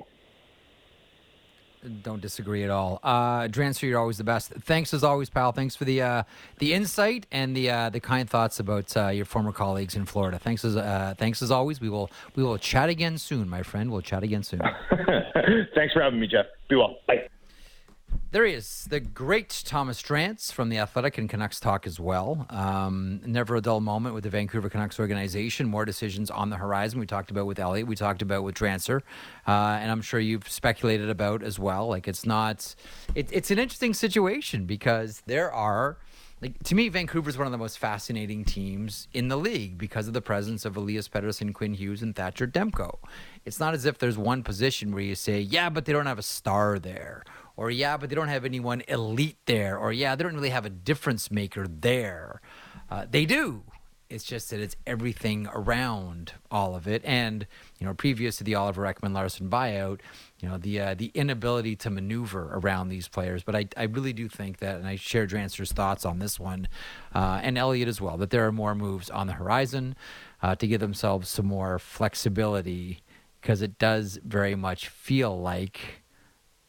Don't disagree at all. Uh, Drancer, you're always the best. Thanks as always, pal. Thanks for the uh, the insight and the uh, the kind thoughts about uh, your former colleagues in Florida. Thanks as uh, thanks as always. We will we will chat again soon, my friend. We'll chat again soon. <laughs> thanks for having me, Jeff. Be well. Bye. There he is, the great Thomas Drance from the Athletic and Canucks Talk as well. Um, never a dull moment with the Vancouver Canucks organization. More decisions on the horizon. We talked about with Elliotte, We talked about with Drancer, uh, and I'm sure you've speculated about as well. Like it's not, it, it's an interesting situation because there are. Like, to me, Vancouver is one of the most fascinating teams in the league because of the presence of Elias Pettersson, Quinn Hughes, and Thatcher Demko. It's not as if there's one position where you say, yeah, but they don't have a star there, or yeah, but they don't have anyone elite there, or yeah, they don't really have a difference maker there. Uh, they do It's just that it's everything around all of it. And, you know, previous to the Oliver Ekman Larsson buyout, you know, the uh, the inability to maneuver around these players. But I, I really do think that, and I share Drancer's thoughts on this one, uh, and Elliotte as well, that there are more moves on the horizon uh, to give themselves some more flexibility because it does very much feel like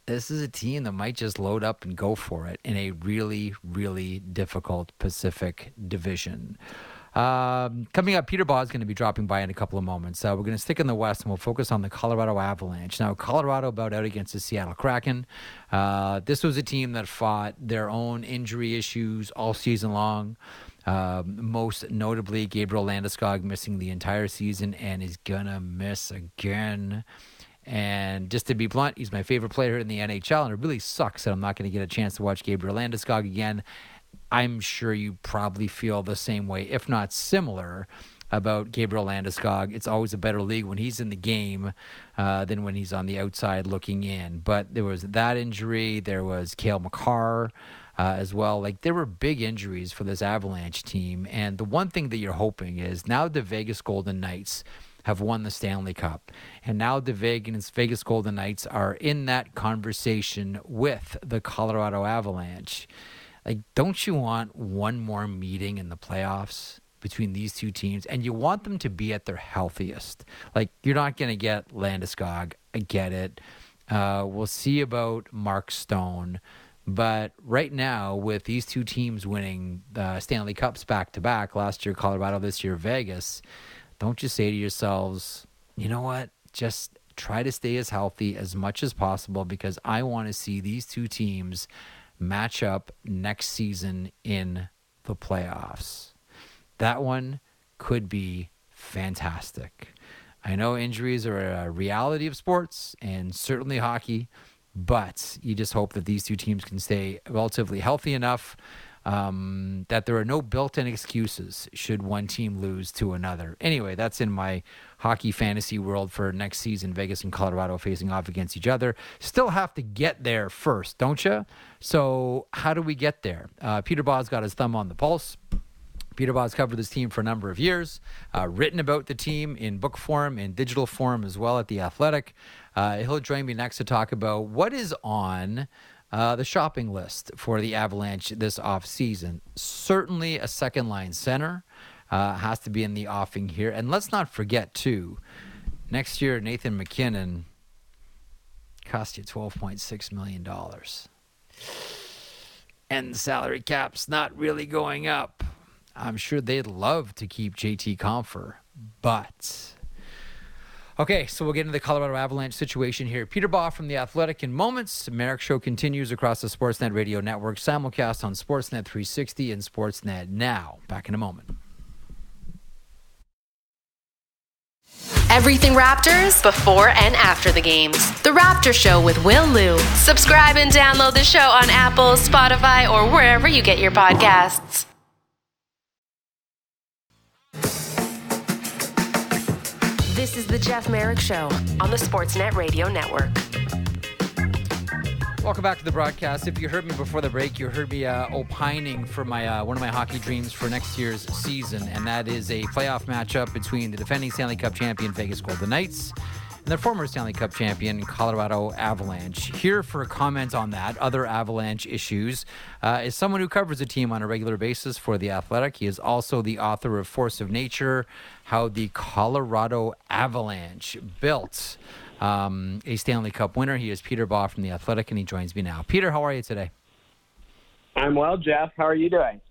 this is a team that might just load up and go for it in a really, really difficult Pacific division. Um, coming up, Peter Baugh is going to be dropping by in a couple of moments. Uh, we're going to stick in the West and we'll focus on the Colorado Avalanche. Now, Colorado about out against the Seattle Kraken. Uh, this was a team that fought their own injury issues all season long. Uh, most notably, Gabriel Landeskog missing the entire season and is gonna miss again. And just to be blunt, he's my favorite player in the NHL, and it really sucks that I'm not going to get a chance to watch Gabriel Landeskog again. I'm sure you probably feel the same way, if not similar, about Gabriel Landeskog. It's always a better league when he's in the game uh, than when he's on the outside looking in. But there was that injury. There was Cale Makar. Uh, as well. Like there were big injuries for this Avalanche team, and the one thing that you're hoping is now the Vegas Golden Knights have won the Stanley Cup. And now the Vegas, Vegas Golden Knights are in that conversation with the Colorado Avalanche. Like, don't you want one more meeting in the playoffs between these two teams? And you want them to be at their healthiest. Like, you're not going to get Landeskog. I get it. Uh, we'll see about Mark Stone. But right now, with these two teams winning the Stanley Cups back to back, last year Colorado, this year Vegas, don't you say to yourselves, you know what? Just try to stay as healthy as much as possible because I want to see these two teams match up next season in the playoffs. That one could be fantastic. I know injuries are a reality of sports and certainly hockey, but you just hope that these two teams can stay relatively healthy enough um, that there are no built in excuses should one team lose to another. Anyway, that's in my hockey fantasy world for next season. Vegas and Colorado facing off against each other. Still have to get there first, don't you? So, how do we get there? Uh, Peter Baugh's got his thumb on the pulse. Peter Baugh's covered this team for a number of years, uh, written about the team in book form, in digital form as well at The Athletic. Uh, he'll join me next to talk about what is on uh, the shopping list for the Avalanche this offseason. Certainly a second line center uh, has to be in the offing here. And let's not forget, too, next year, Nathan MacKinnon cost you $12.6 million. And salary cap's not really going up. I'm sure they'd love to keep JT Compher, but Okay, so we'll get into the Colorado Avalanche situation here. Peter Baugh from The Athletic in moments. Marek Show continues across the Sportsnet radio network, simulcast on Sportsnet 360 and Sportsnet Now. Back in a moment. Everything Raptors before and after the games. The Raptor Show with Will Lou. Subscribe and download the show on Apple, Spotify, or wherever you get your podcasts. This is the Jeff Marek Show on the Sportsnet Radio Network. Welcome back to the broadcast. If you heard me before the break, you heard me uh, opining for my uh, one of my hockey dreams for next year's season, and that is a playoff matchup between the defending Stanley Cup champion Vegas Golden Knights and the former Stanley Cup champion Colorado Avalanche. Here for a comment on that, other Avalanche issues, uh, is someone who covers the team on a regular basis for The Athletic. He is also the author of Force of Nature How the Colorado Avalanche Built um, a Stanley Cup winner. He is Peter Baugh from The Athletic, and he joins me now. Peter, how are you today? I'm well, Jeff. How are you doing?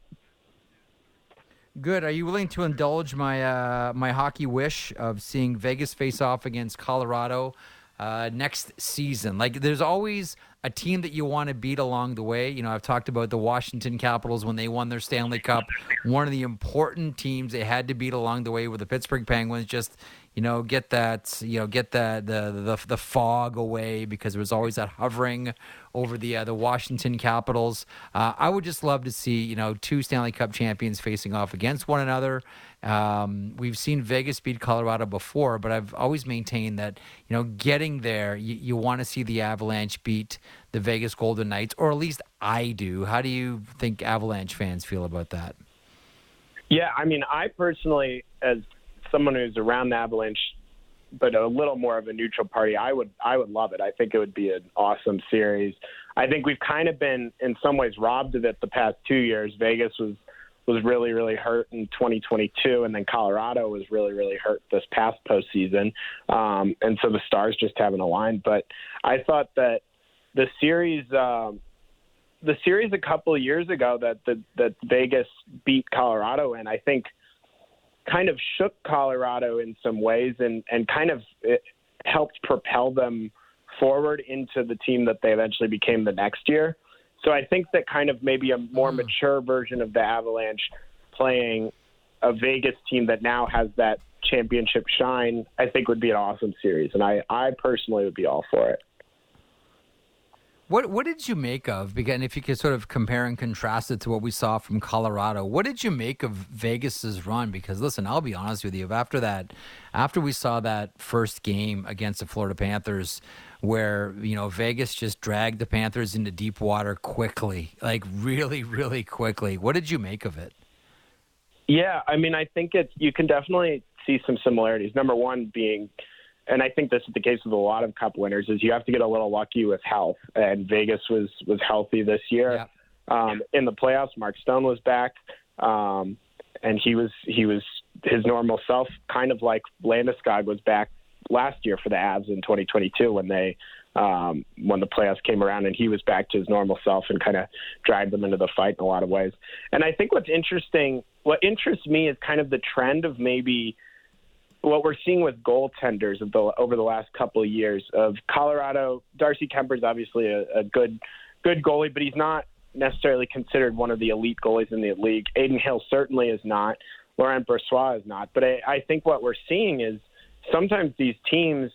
Good. Are you willing to indulge my uh, my hockey wish of seeing Vegas face off against Colorado uh, next season? Like, there's always a team that you want to beat along the way. You know, I've talked about the Washington Capitals when they won their Stanley Cup. One of the important teams they had to beat along the way were the Pittsburgh Penguins. Just you know, get that, you know, get the the the, the fog away because there was always that hovering over the uh, the Washington Capitals. Uh, I would just love to see, you know, two Stanley Cup champions facing off against one another. Um, we've seen Vegas beat Colorado before, but I've always maintained that, you know, getting there, you, you want to see the Avalanche beat the Vegas Golden Knights, or at least I do. How do you think Avalanche fans feel about that? Yeah, I mean, I personally, as someone who's around the Avalanche, but a little more of a neutral party, I would I would love it. I think it would be an awesome series. I think we've kind of been in some ways robbed of it the past two years. Vegas was was really really hurt in 2022, and then Colorado was really really hurt this past postseason, um, and so the stars just haven't aligned. But I thought that the series. Um, the series a couple of years ago that the, that Vegas beat Colorado in, I think, kind of shook Colorado in some ways and and kind of helped propel them forward into the team that they eventually became the next year. So I think that kind of maybe a more mm. mature version of the Avalanche playing a Vegas team that now has that championship shine, I think would be an awesome series, and I I personally would be all for it. What what did you make of? Again, if you could sort of compare and contrast it to what we saw from Colorado, what did you make of Vegas's run? Because listen, I'll be honest with you. After that, after we saw that first game against the Florida Panthers, where you know Vegas just dragged the Panthers into deep water quickly, like really, really quickly. What did you make of it? Yeah, I mean, I think it's you can definitely see some similarities. Number one being and I think this is the case with a lot of Cup winners, is you have to get a little lucky with health. And Vegas was was healthy this year. Yeah. Um, in the playoffs, Mark Stone was back, um, and he was he was his normal self, kind of like Landeskog was back last year for the Avs in 2022 when they um, when the playoffs came around, and he was back to his normal self and kind of dragged them into the fight in a lot of ways. And I think what's interesting, what interests me, is kind of the trend of maybe what we're seeing with goaltenders the, over the last couple of years of Colorado. Darcy Kuemper is obviously a, a good good goalie, but he's not necessarily considered one of the elite goalies in the league. Adin Hill certainly is not. Laurent Brossoit is not. But I, I think what we're seeing is sometimes these teams,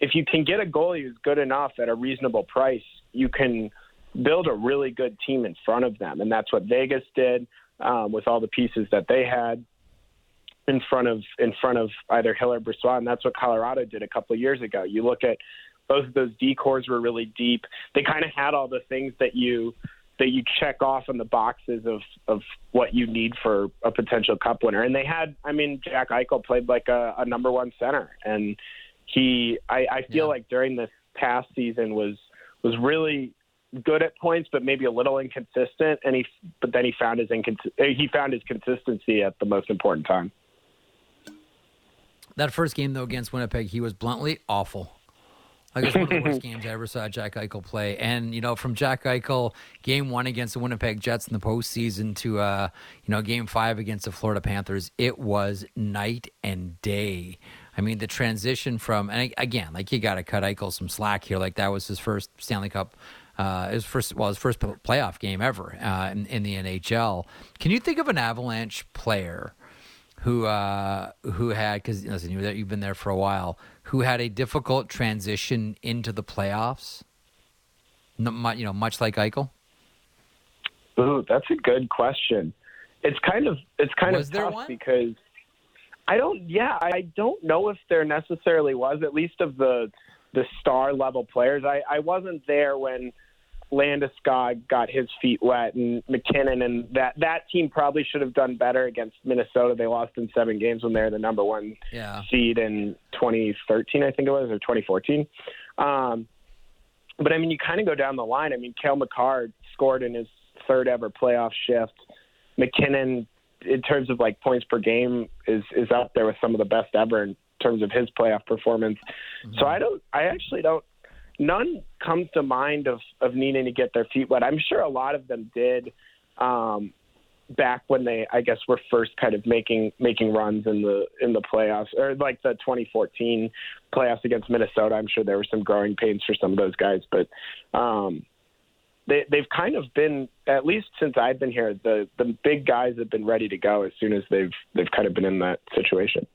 if you can get a goalie who's good enough at a reasonable price, you can build a really good team in front of them, and that's what Vegas did um, with all the pieces that they had in front of in front of either Hill or Brossoit, and that's what Colorado did a couple of years ago. You look at both of those D corps were really deep. They kind of had all the things that you that you check off on the boxes of of what you need for a potential cup winner. And they had, I mean, Jack Eichel played like a, a number one center, and he, I, I feel yeah. like during this past season was was really good at points, but maybe a little inconsistent. And he, but then he found his incons- he found his consistency at the most important time. That first game though against Winnipeg, he was bluntly awful. Like it's one of the worst <laughs> games I ever saw Jack Eichel play. And, you know, from Jack Eichel, game one against the Winnipeg Jets in the postseason to, uh, you know, game five against the Florida Panthers, it was night and day. I mean, the transition from, and again, like you got to cut Eichel some slack here. Like that was his first Stanley Cup, uh, his first, well, his first playoff game ever uh, in, in the NHL. Can you think of an Avalanche player? Who uh, who had because listen, you you've been there for a while, who had a difficult transition into the playoffs. Not, you know, much like Eichel. Ooh, that's a good question. It's kind of it's kind was of tough one? because I don't. Yeah, I don't know if there necessarily was. At least of the the star level players, I I wasn't there when Landeskog got his feet wet, and MacKinnon, and that that team probably should have done better against Minnesota. They lost in seven games when they were the number one yeah. seed in 2013, I think it was, or 2014. Um, but I mean, you kind of go down the line. I mean, Cale Makar scored in his third ever playoff shift. MacKinnon, in terms of like points per game, is is up there with some of the best ever in terms of his playoff performance. Mm-hmm. So I don't, I actually don't none comes to mind of of needing to get their feet wet. I'm sure a lot of them did um, back when they, I guess, were first kind of making making runs in the in the playoffs, or like the 2014 playoffs against Minnesota. I'm sure there were some growing pains for some of those guys, but um, they they've kind of been at least since I've been here. The the big guys have been ready to go as soon as they've they've kind of been in that situation.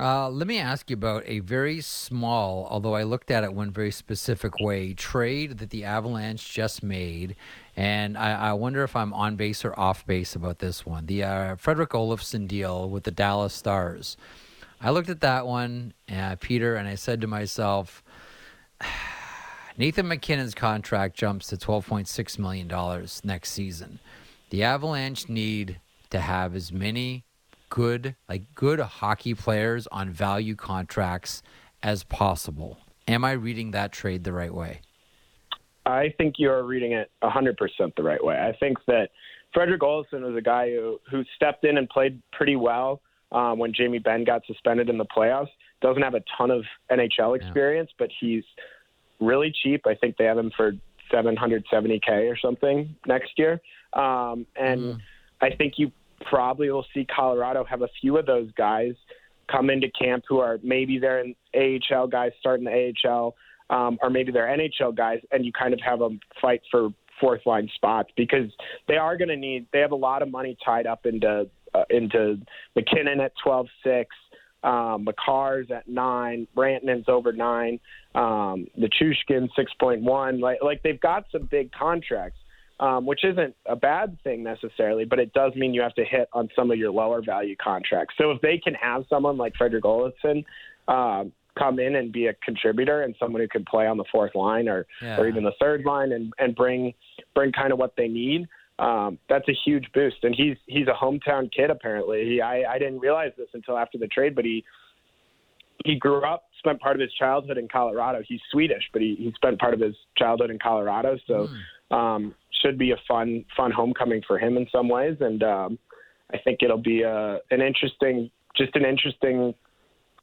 Uh, let me ask you about a very small, although I looked at it one very specific way, trade that the Avalanche just made. And I, I wonder if I'm on base or off base about this one. The uh, Fredrik Olofsson deal with the Dallas Stars. I looked at that one, uh, Peter, and I said to myself, <sighs> Nathan MacKinnon's contract jumps to $12.6 million next season. The Avalanche need to have as many good, like good hockey players on value contracts as possible. Am I reading that trade the right way? I think you're reading it 100% the right way. I think that Fredrik Olofsson was a guy who, who stepped in and played pretty well um, when Jamie Benn got suspended in the playoffs. Doesn't have a ton of NHL experience, yeah. but he's really cheap. I think they have him for 770k or something next year. Um, and mm. I think you probably will see Colorado have a few of those guys come into camp who are maybe they're in AHL guys starting the AHL, um, or maybe they're NHL guys, and you kind of have them fight for fourth line spots because they are going to need. They have a lot of money tied up into uh, into MacKinnon at twelve six. Um, Makar's at nine, Rantanen's over nine, um, Nichushkin six point one. Like like they've got some big contracts um, which isn't a bad thing necessarily, but it does mean you have to hit on some of your lower value contracts. So if they can have someone like Fredrik Olofsson um, come in and be a contributor and someone who can play on the fourth line or, yeah. or even the third line and, and bring bring kind of what they need, um, that's a huge boost. And he's he's a hometown kid apparently. He, I, I didn't realize this until after the trade, but he he grew up, spent part of his childhood in Colorado. He's Swedish, but he, he spent part of his childhood in Colorado. So mm. um, should be a fun fun homecoming for him in some ways, and um, I think it'll be a, uh, an interesting, just an interesting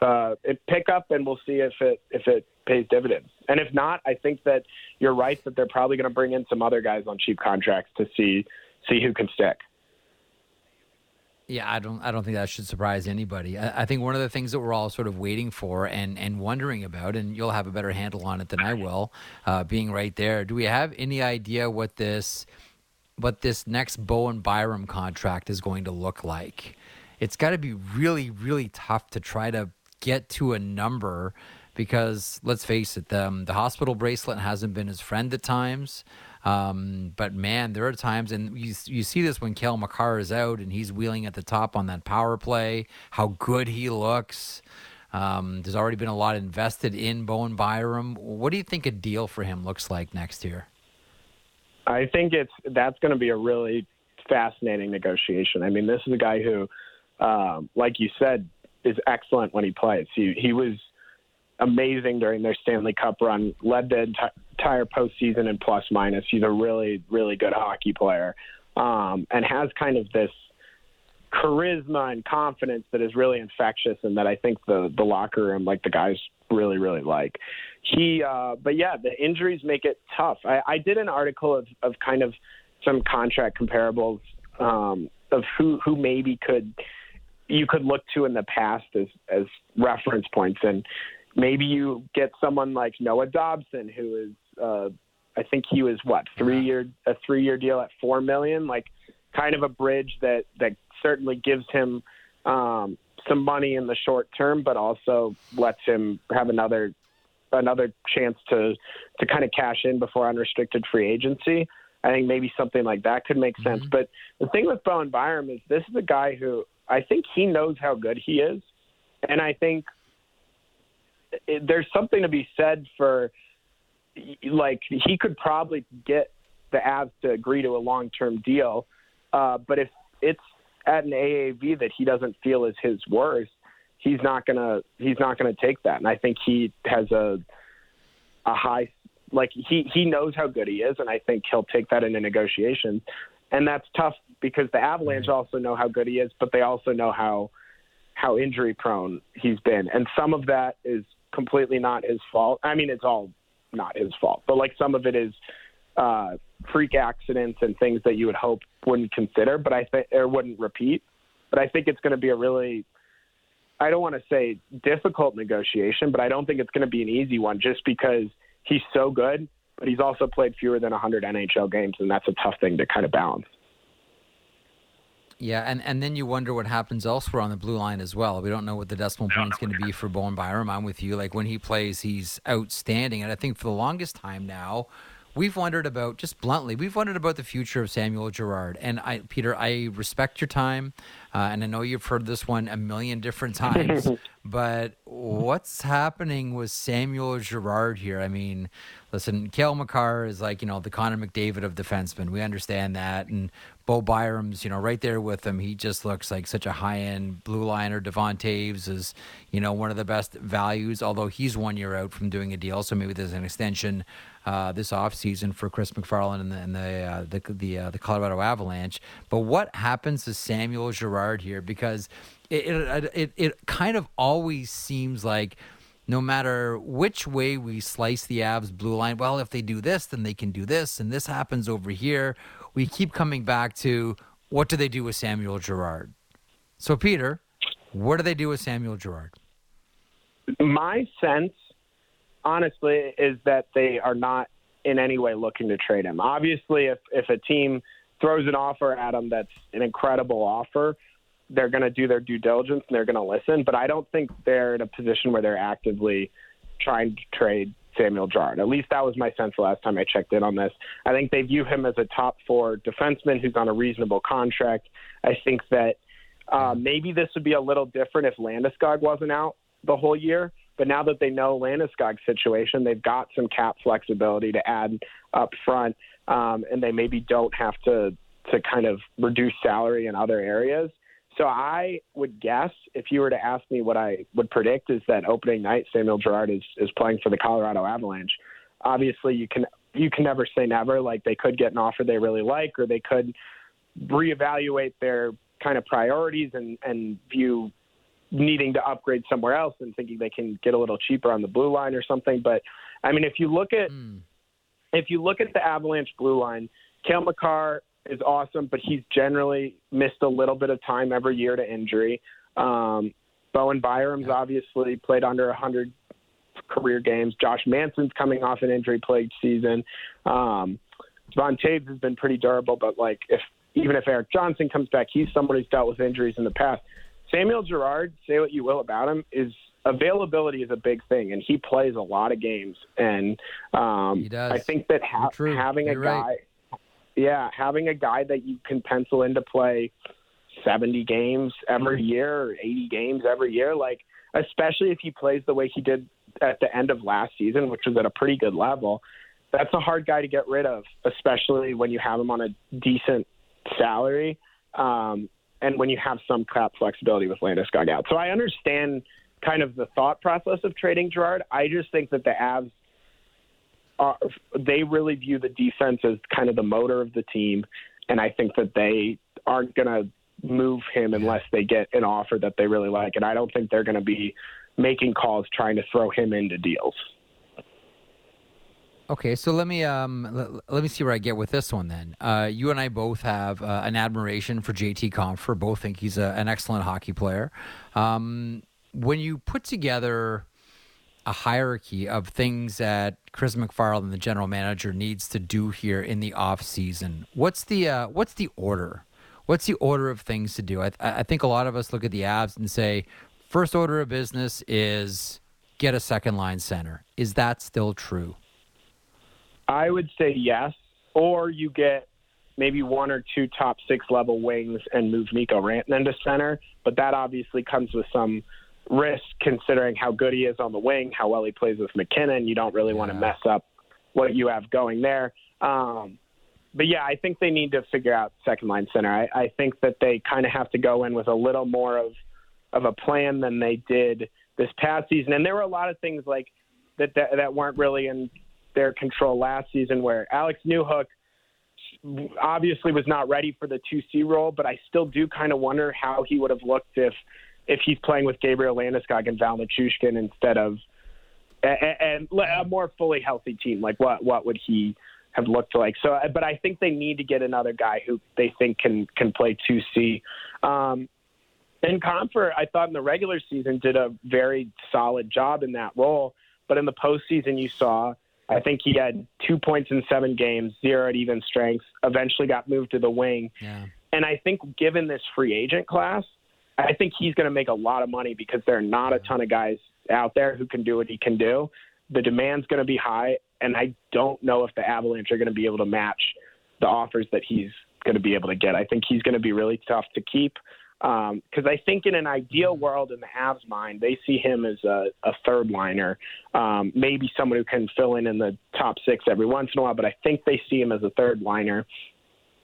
uh, pickup, and we'll see if it if it pays dividends. And if not, I think that you're right that they're probably going to bring in some other guys on cheap contracts to see see who can stick. Yeah, I don't. I don't think that should surprise anybody. I, I, think one of the things that we're all sort of waiting for and and wondering about, and you'll have a better handle on it than I will, uh, being right there. Do we have any idea what this, what this next Bowen Byram contract is going to look like? It's got to be really, really tough to try to get to a number because let's face it, the, um, the hospital bracelet hasn't been his friend at times. Um, but man, there are times, and you you see this when Cale Makar is out and he's wheeling at the top on that power play. How good he looks. Um, there's already been a lot invested in Bowen Byram. What do you think a deal for him looks like next year? I think it's that's going to be a really fascinating negotiation. I mean, this is a guy who, um, like you said, is excellent when he plays. He he was amazing during their Stanley Cup run, led the entire postseason in plus minus. He's a really, really good hockey player um, and has kind of this charisma and confidence that is really infectious and that I think the, the locker room, like the guys really, really like. He, uh, but yeah, the injuries make it tough. I, I did an article of, of kind of some contract comparables um, of who, who maybe could you could look to in the past as as reference points and maybe you get someone like Noah Dobson, who is, uh, I think he was what three year a three year deal at four million, like kind of a bridge that that certainly gives him um, some money in the short term, but also lets him have another another chance to to kind of cash in before unrestricted free agency. I think maybe something like that could make sense. Mm-hmm. But the thing with Bowen Byram is this is a guy who I think he knows how good he is, and I think it, there's something to be said for like he could probably get the Avs to agree to a long term deal, uh, but if it's at an AAV that he doesn't feel is his worth, he's not gonna he's not gonna take that. And I think he has a a high like he he knows how good he is, and I think he'll take that into negotiations. And that's tough because the Avalanche also know how good he is, but they also know how how injury prone he's been, and some of that is completely not his fault. I mean, it's all not his fault, but like some of it is uh, freak accidents and things that you would hope wouldn't consider, but I think or wouldn't repeat. But I think it's going to be a really I don't want to say difficult negotiation, but I don't think it's going to be an easy one just because he's so good, but he's also played fewer than 100 NHL games, and that's a tough thing to kind of balance. Yeah, and, and then you wonder what happens elsewhere on the blue line as well. We don't know what the decimal point is going to be for Bowen Byram. I'm with you. Like when he plays, he's outstanding. And I think for the longest time now, we've wondered about just bluntly we've wondered about the future of samuel girard and i peter i respect your time uh, and i know you've heard this one a million different <laughs> times but what's happening with Samuel Girard here? I mean, listen, Cale Makar is like, you know, the Connor McDavid of defensemen. We understand that. And Bo Byram's, you know, right there with him. He just looks like such a high end blue liner. Devon Toews is, you know, one of the best values, although he's one year out from doing a deal. So maybe there's an extension uh, this offseason for Chris MacFarland and the and the uh, the the, uh, the Colorado Avalanche. But what happens to Samuel Girard here? Because it, it it it kind of always seems like no matter which way we slice the Avs blue line, well, if they do this, then they can do this, and this happens over here. We keep coming back to what do they do with Samuel Girard? So, Peter, what do they do with Samuel Girard? My sense, honestly, is that they are not in any way looking to trade him. Obviously, if if a team throws an offer at him that's an incredible offer, they're going to do their due diligence and they're going to listen. But I don't think they're in a position where they're actively trying to trade Samuel Girard. At least that was my sense the last time I checked in on this. I think they view him as a top four defenseman who's on a reasonable contract. I think that uh, maybe this would be a little different if Landeskog wasn't out the whole year. But now that they know Landeskog's situation, they've got some cap flexibility to add up front, um, and they maybe don't have to to kind of reduce salary in other areas. So I would guess if you were to ask me what I would predict is that opening night Samuel Girard is is playing for the Colorado Avalanche. Obviously, you can you can never say never. Like they could get an offer they really like, or they could reevaluate their kind of priorities and and view needing to upgrade somewhere else and thinking they can get a little cheaper on the blue line or something. But I mean, if you look at mm. if you look at the Avalanche blue line, Cale Makar is awesome, but he's generally missed a little bit of time every year to injury. Um, Bowen Byram's obviously played under 100 career games. Josh Manson's coming off an injury plagued season. Um, Von Toews has been pretty durable, but like if even if Erik Johnson comes back, he's someone who's dealt with injuries in the past. Samuel Girard, say what you will about him, is availability is a big thing, and he plays a lot of games. And um, I think that ha- having You're a guy, right yeah, having a guy that you can pencil in to play 70 games every mm-hmm. year or 80 games every year, like especially if he plays the way he did at the end of last season, which was at a pretty good level, that's a hard guy to get rid of, especially when you have him on a decent salary um, and when you have some cap flexibility with Landeskog out. So I understand kind of the thought process of trading Girard. I just think that the Avs are, they really view the defense as kind of the motor of the team, and I think that they aren't going to move him unless they get an offer that they really like, and I don't think they're going to be making calls trying to throw him into deals. Okay, so let me um let, let, me see where I get with this one then. Uh, you and I both have uh, an admiration for JT Compher. Both think he's a, an excellent hockey player. Um, when you put together a hierarchy of things that Chris MacFarland, the general manager, needs to do here in the off season. What's the uh, what's the order? What's the order of things to do? I, I think a lot of us look at the Avs and say, first order of business is get a second line center. Is that still true? I would say yes. Or you get maybe one or two top six level wings and move Mikko Rantanen to center. But that obviously comes with some risk considering how good he is on the wing, how well he plays with MacKinnon. You don't really yeah. want to mess up what you have going there. Um, but yeah, I think they need to figure out second line center. I, I think that they kind of have to go in with a little more of of a plan than they did this past season. And there were a lot of things like that that, that weren't really in their control last season, where Alex Newhook obviously was not ready for the two C role, but I still do kind of wonder how he would have looked if if he's playing with Gabriel Landeskog and Val Nichushkin instead of and, and a more fully healthy team. Like what what would he have looked like? So, but I think they need to get another guy who they think can can play two C. Um, and Compher, I thought in the regular season did a very solid job in that role, but in the postseason you saw. I think he had two points in seven games, zero at even strength. Eventually, got moved to the wing, yeah. and I think given this free agent class, I think he's going to make a lot of money because there are not a ton of guys out there who can do what he can do. The demand's going to be high, and I don't know if the Avalanche are going to be able to match the offers that he's going to be able to get. I think he's going to be really tough to keep. Because um, I think in an ideal world in the Avs' mind, they see him as a, a third liner, um, maybe someone who can fill in in the top six every once in a while. But I think they see him as a third liner,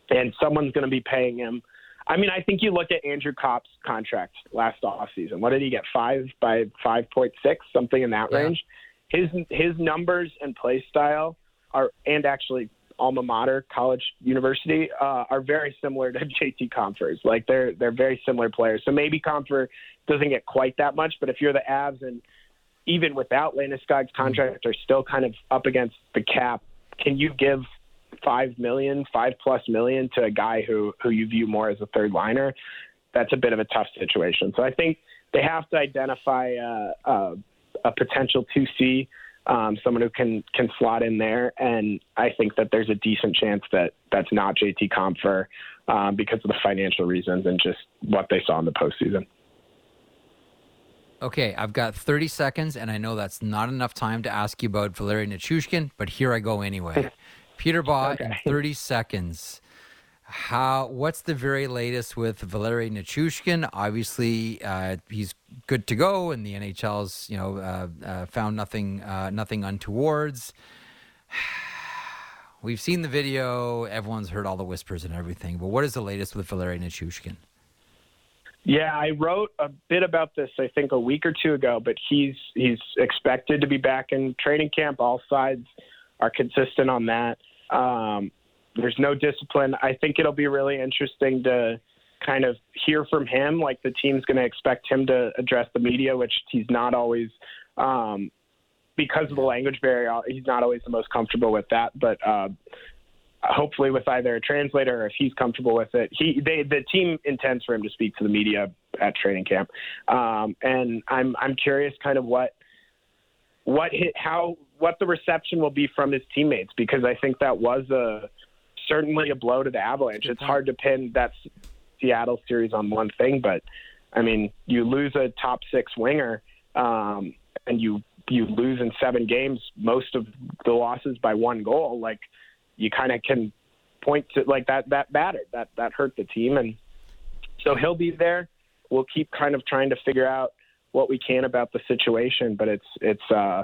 and someone's going to be paying him. I mean, I think you look at Andrew Copp's contract last offseason. What did he get? Five by five point six, something in that yeah. range. His his numbers and play style are, and actually alma mater, college, university, uh, are very similar to <laughs> JT Compher's. Like they're they're very similar players. So maybe Compher doesn't get quite that much, but if you're the Avs and even without Landeskog's contract, are still kind of up against the cap. Can you give five million, five plus million to a guy who who you view more as a third liner? That's a bit of a tough situation. So I think they have to identify uh, uh, a potential two C um, someone who can can slot in there. And I think that there's a decent chance that that's not JT Compher um, because of the financial reasons and just what they saw in the postseason. Okay, I've got 30 seconds, and I know that's not enough time to ask you about Valeri Nichushkin, but here I go anyway. <laughs> Peter Baugh okay. in 30 seconds how what's the very latest with Valeri Nichushkin? Obviously, uh, he's good to go, and the NHL's you know uh, uh, found nothing uh, nothing untowards. <sighs> We've seen the video. Everyone's heard all the whispers and everything. But what is the latest with Valeri Nichushkin? Yeah, I wrote a bit about this I think a week or two ago. But he's he's expected to be back in training camp. All sides are consistent on that. Um, there's no discipline. I think it'll be really interesting to kind of hear from him. Like the team's going to expect him to address the media, which he's not always, um, because of the language barrier, he's not always the most comfortable with that. But uh, hopefully, with either a translator or if he's comfortable with it, he they, the team intends for him to speak to the media at training camp. Um, and I'm I'm curious, kind of what what hit, how what the reception will be from his teammates because I think that was a certainly a blow to the Avalanche. It's hard to pin that Seattle series on one thing, but I mean, you lose a top six winger, um, and you you lose in seven games, most of the losses by one goal. Like you kind of can point to like that that mattered that that hurt the team, and so he'll be there. We'll keep kind of trying to figure out what we can about the situation, but it's it's uh,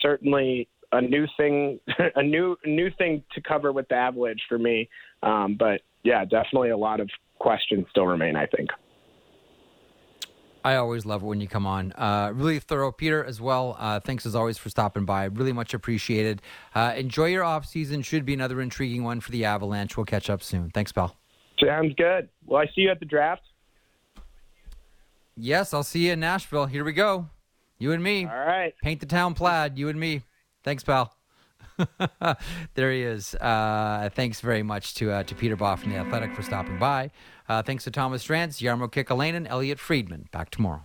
certainly a new thing, <laughs> a new new thing to cover with the Avalanche for me. Um, but yeah, definitely a lot of questions still remain. I think. I always love it when you come on. Uh, really thorough, Peter, as well. Uh, thanks as always for stopping by. Really much appreciated. Uh, enjoy your off season. Should be another intriguing one for the Avalanche. We'll catch up soon. Thanks, pal. Sounds good. Well, I see you at the draft. Yes, I'll see you in Nashville. Here we go. You and me. All right. Paint the town plaid. You and me. Thanks, pal. <laughs> there he is. Uh, thanks very much to uh, to Peter Baugh from the Athletic for stopping by. Uh, thanks to Thomas Drance, Jarmo Kekalainen, Elliotte Friedman. Back tomorrow.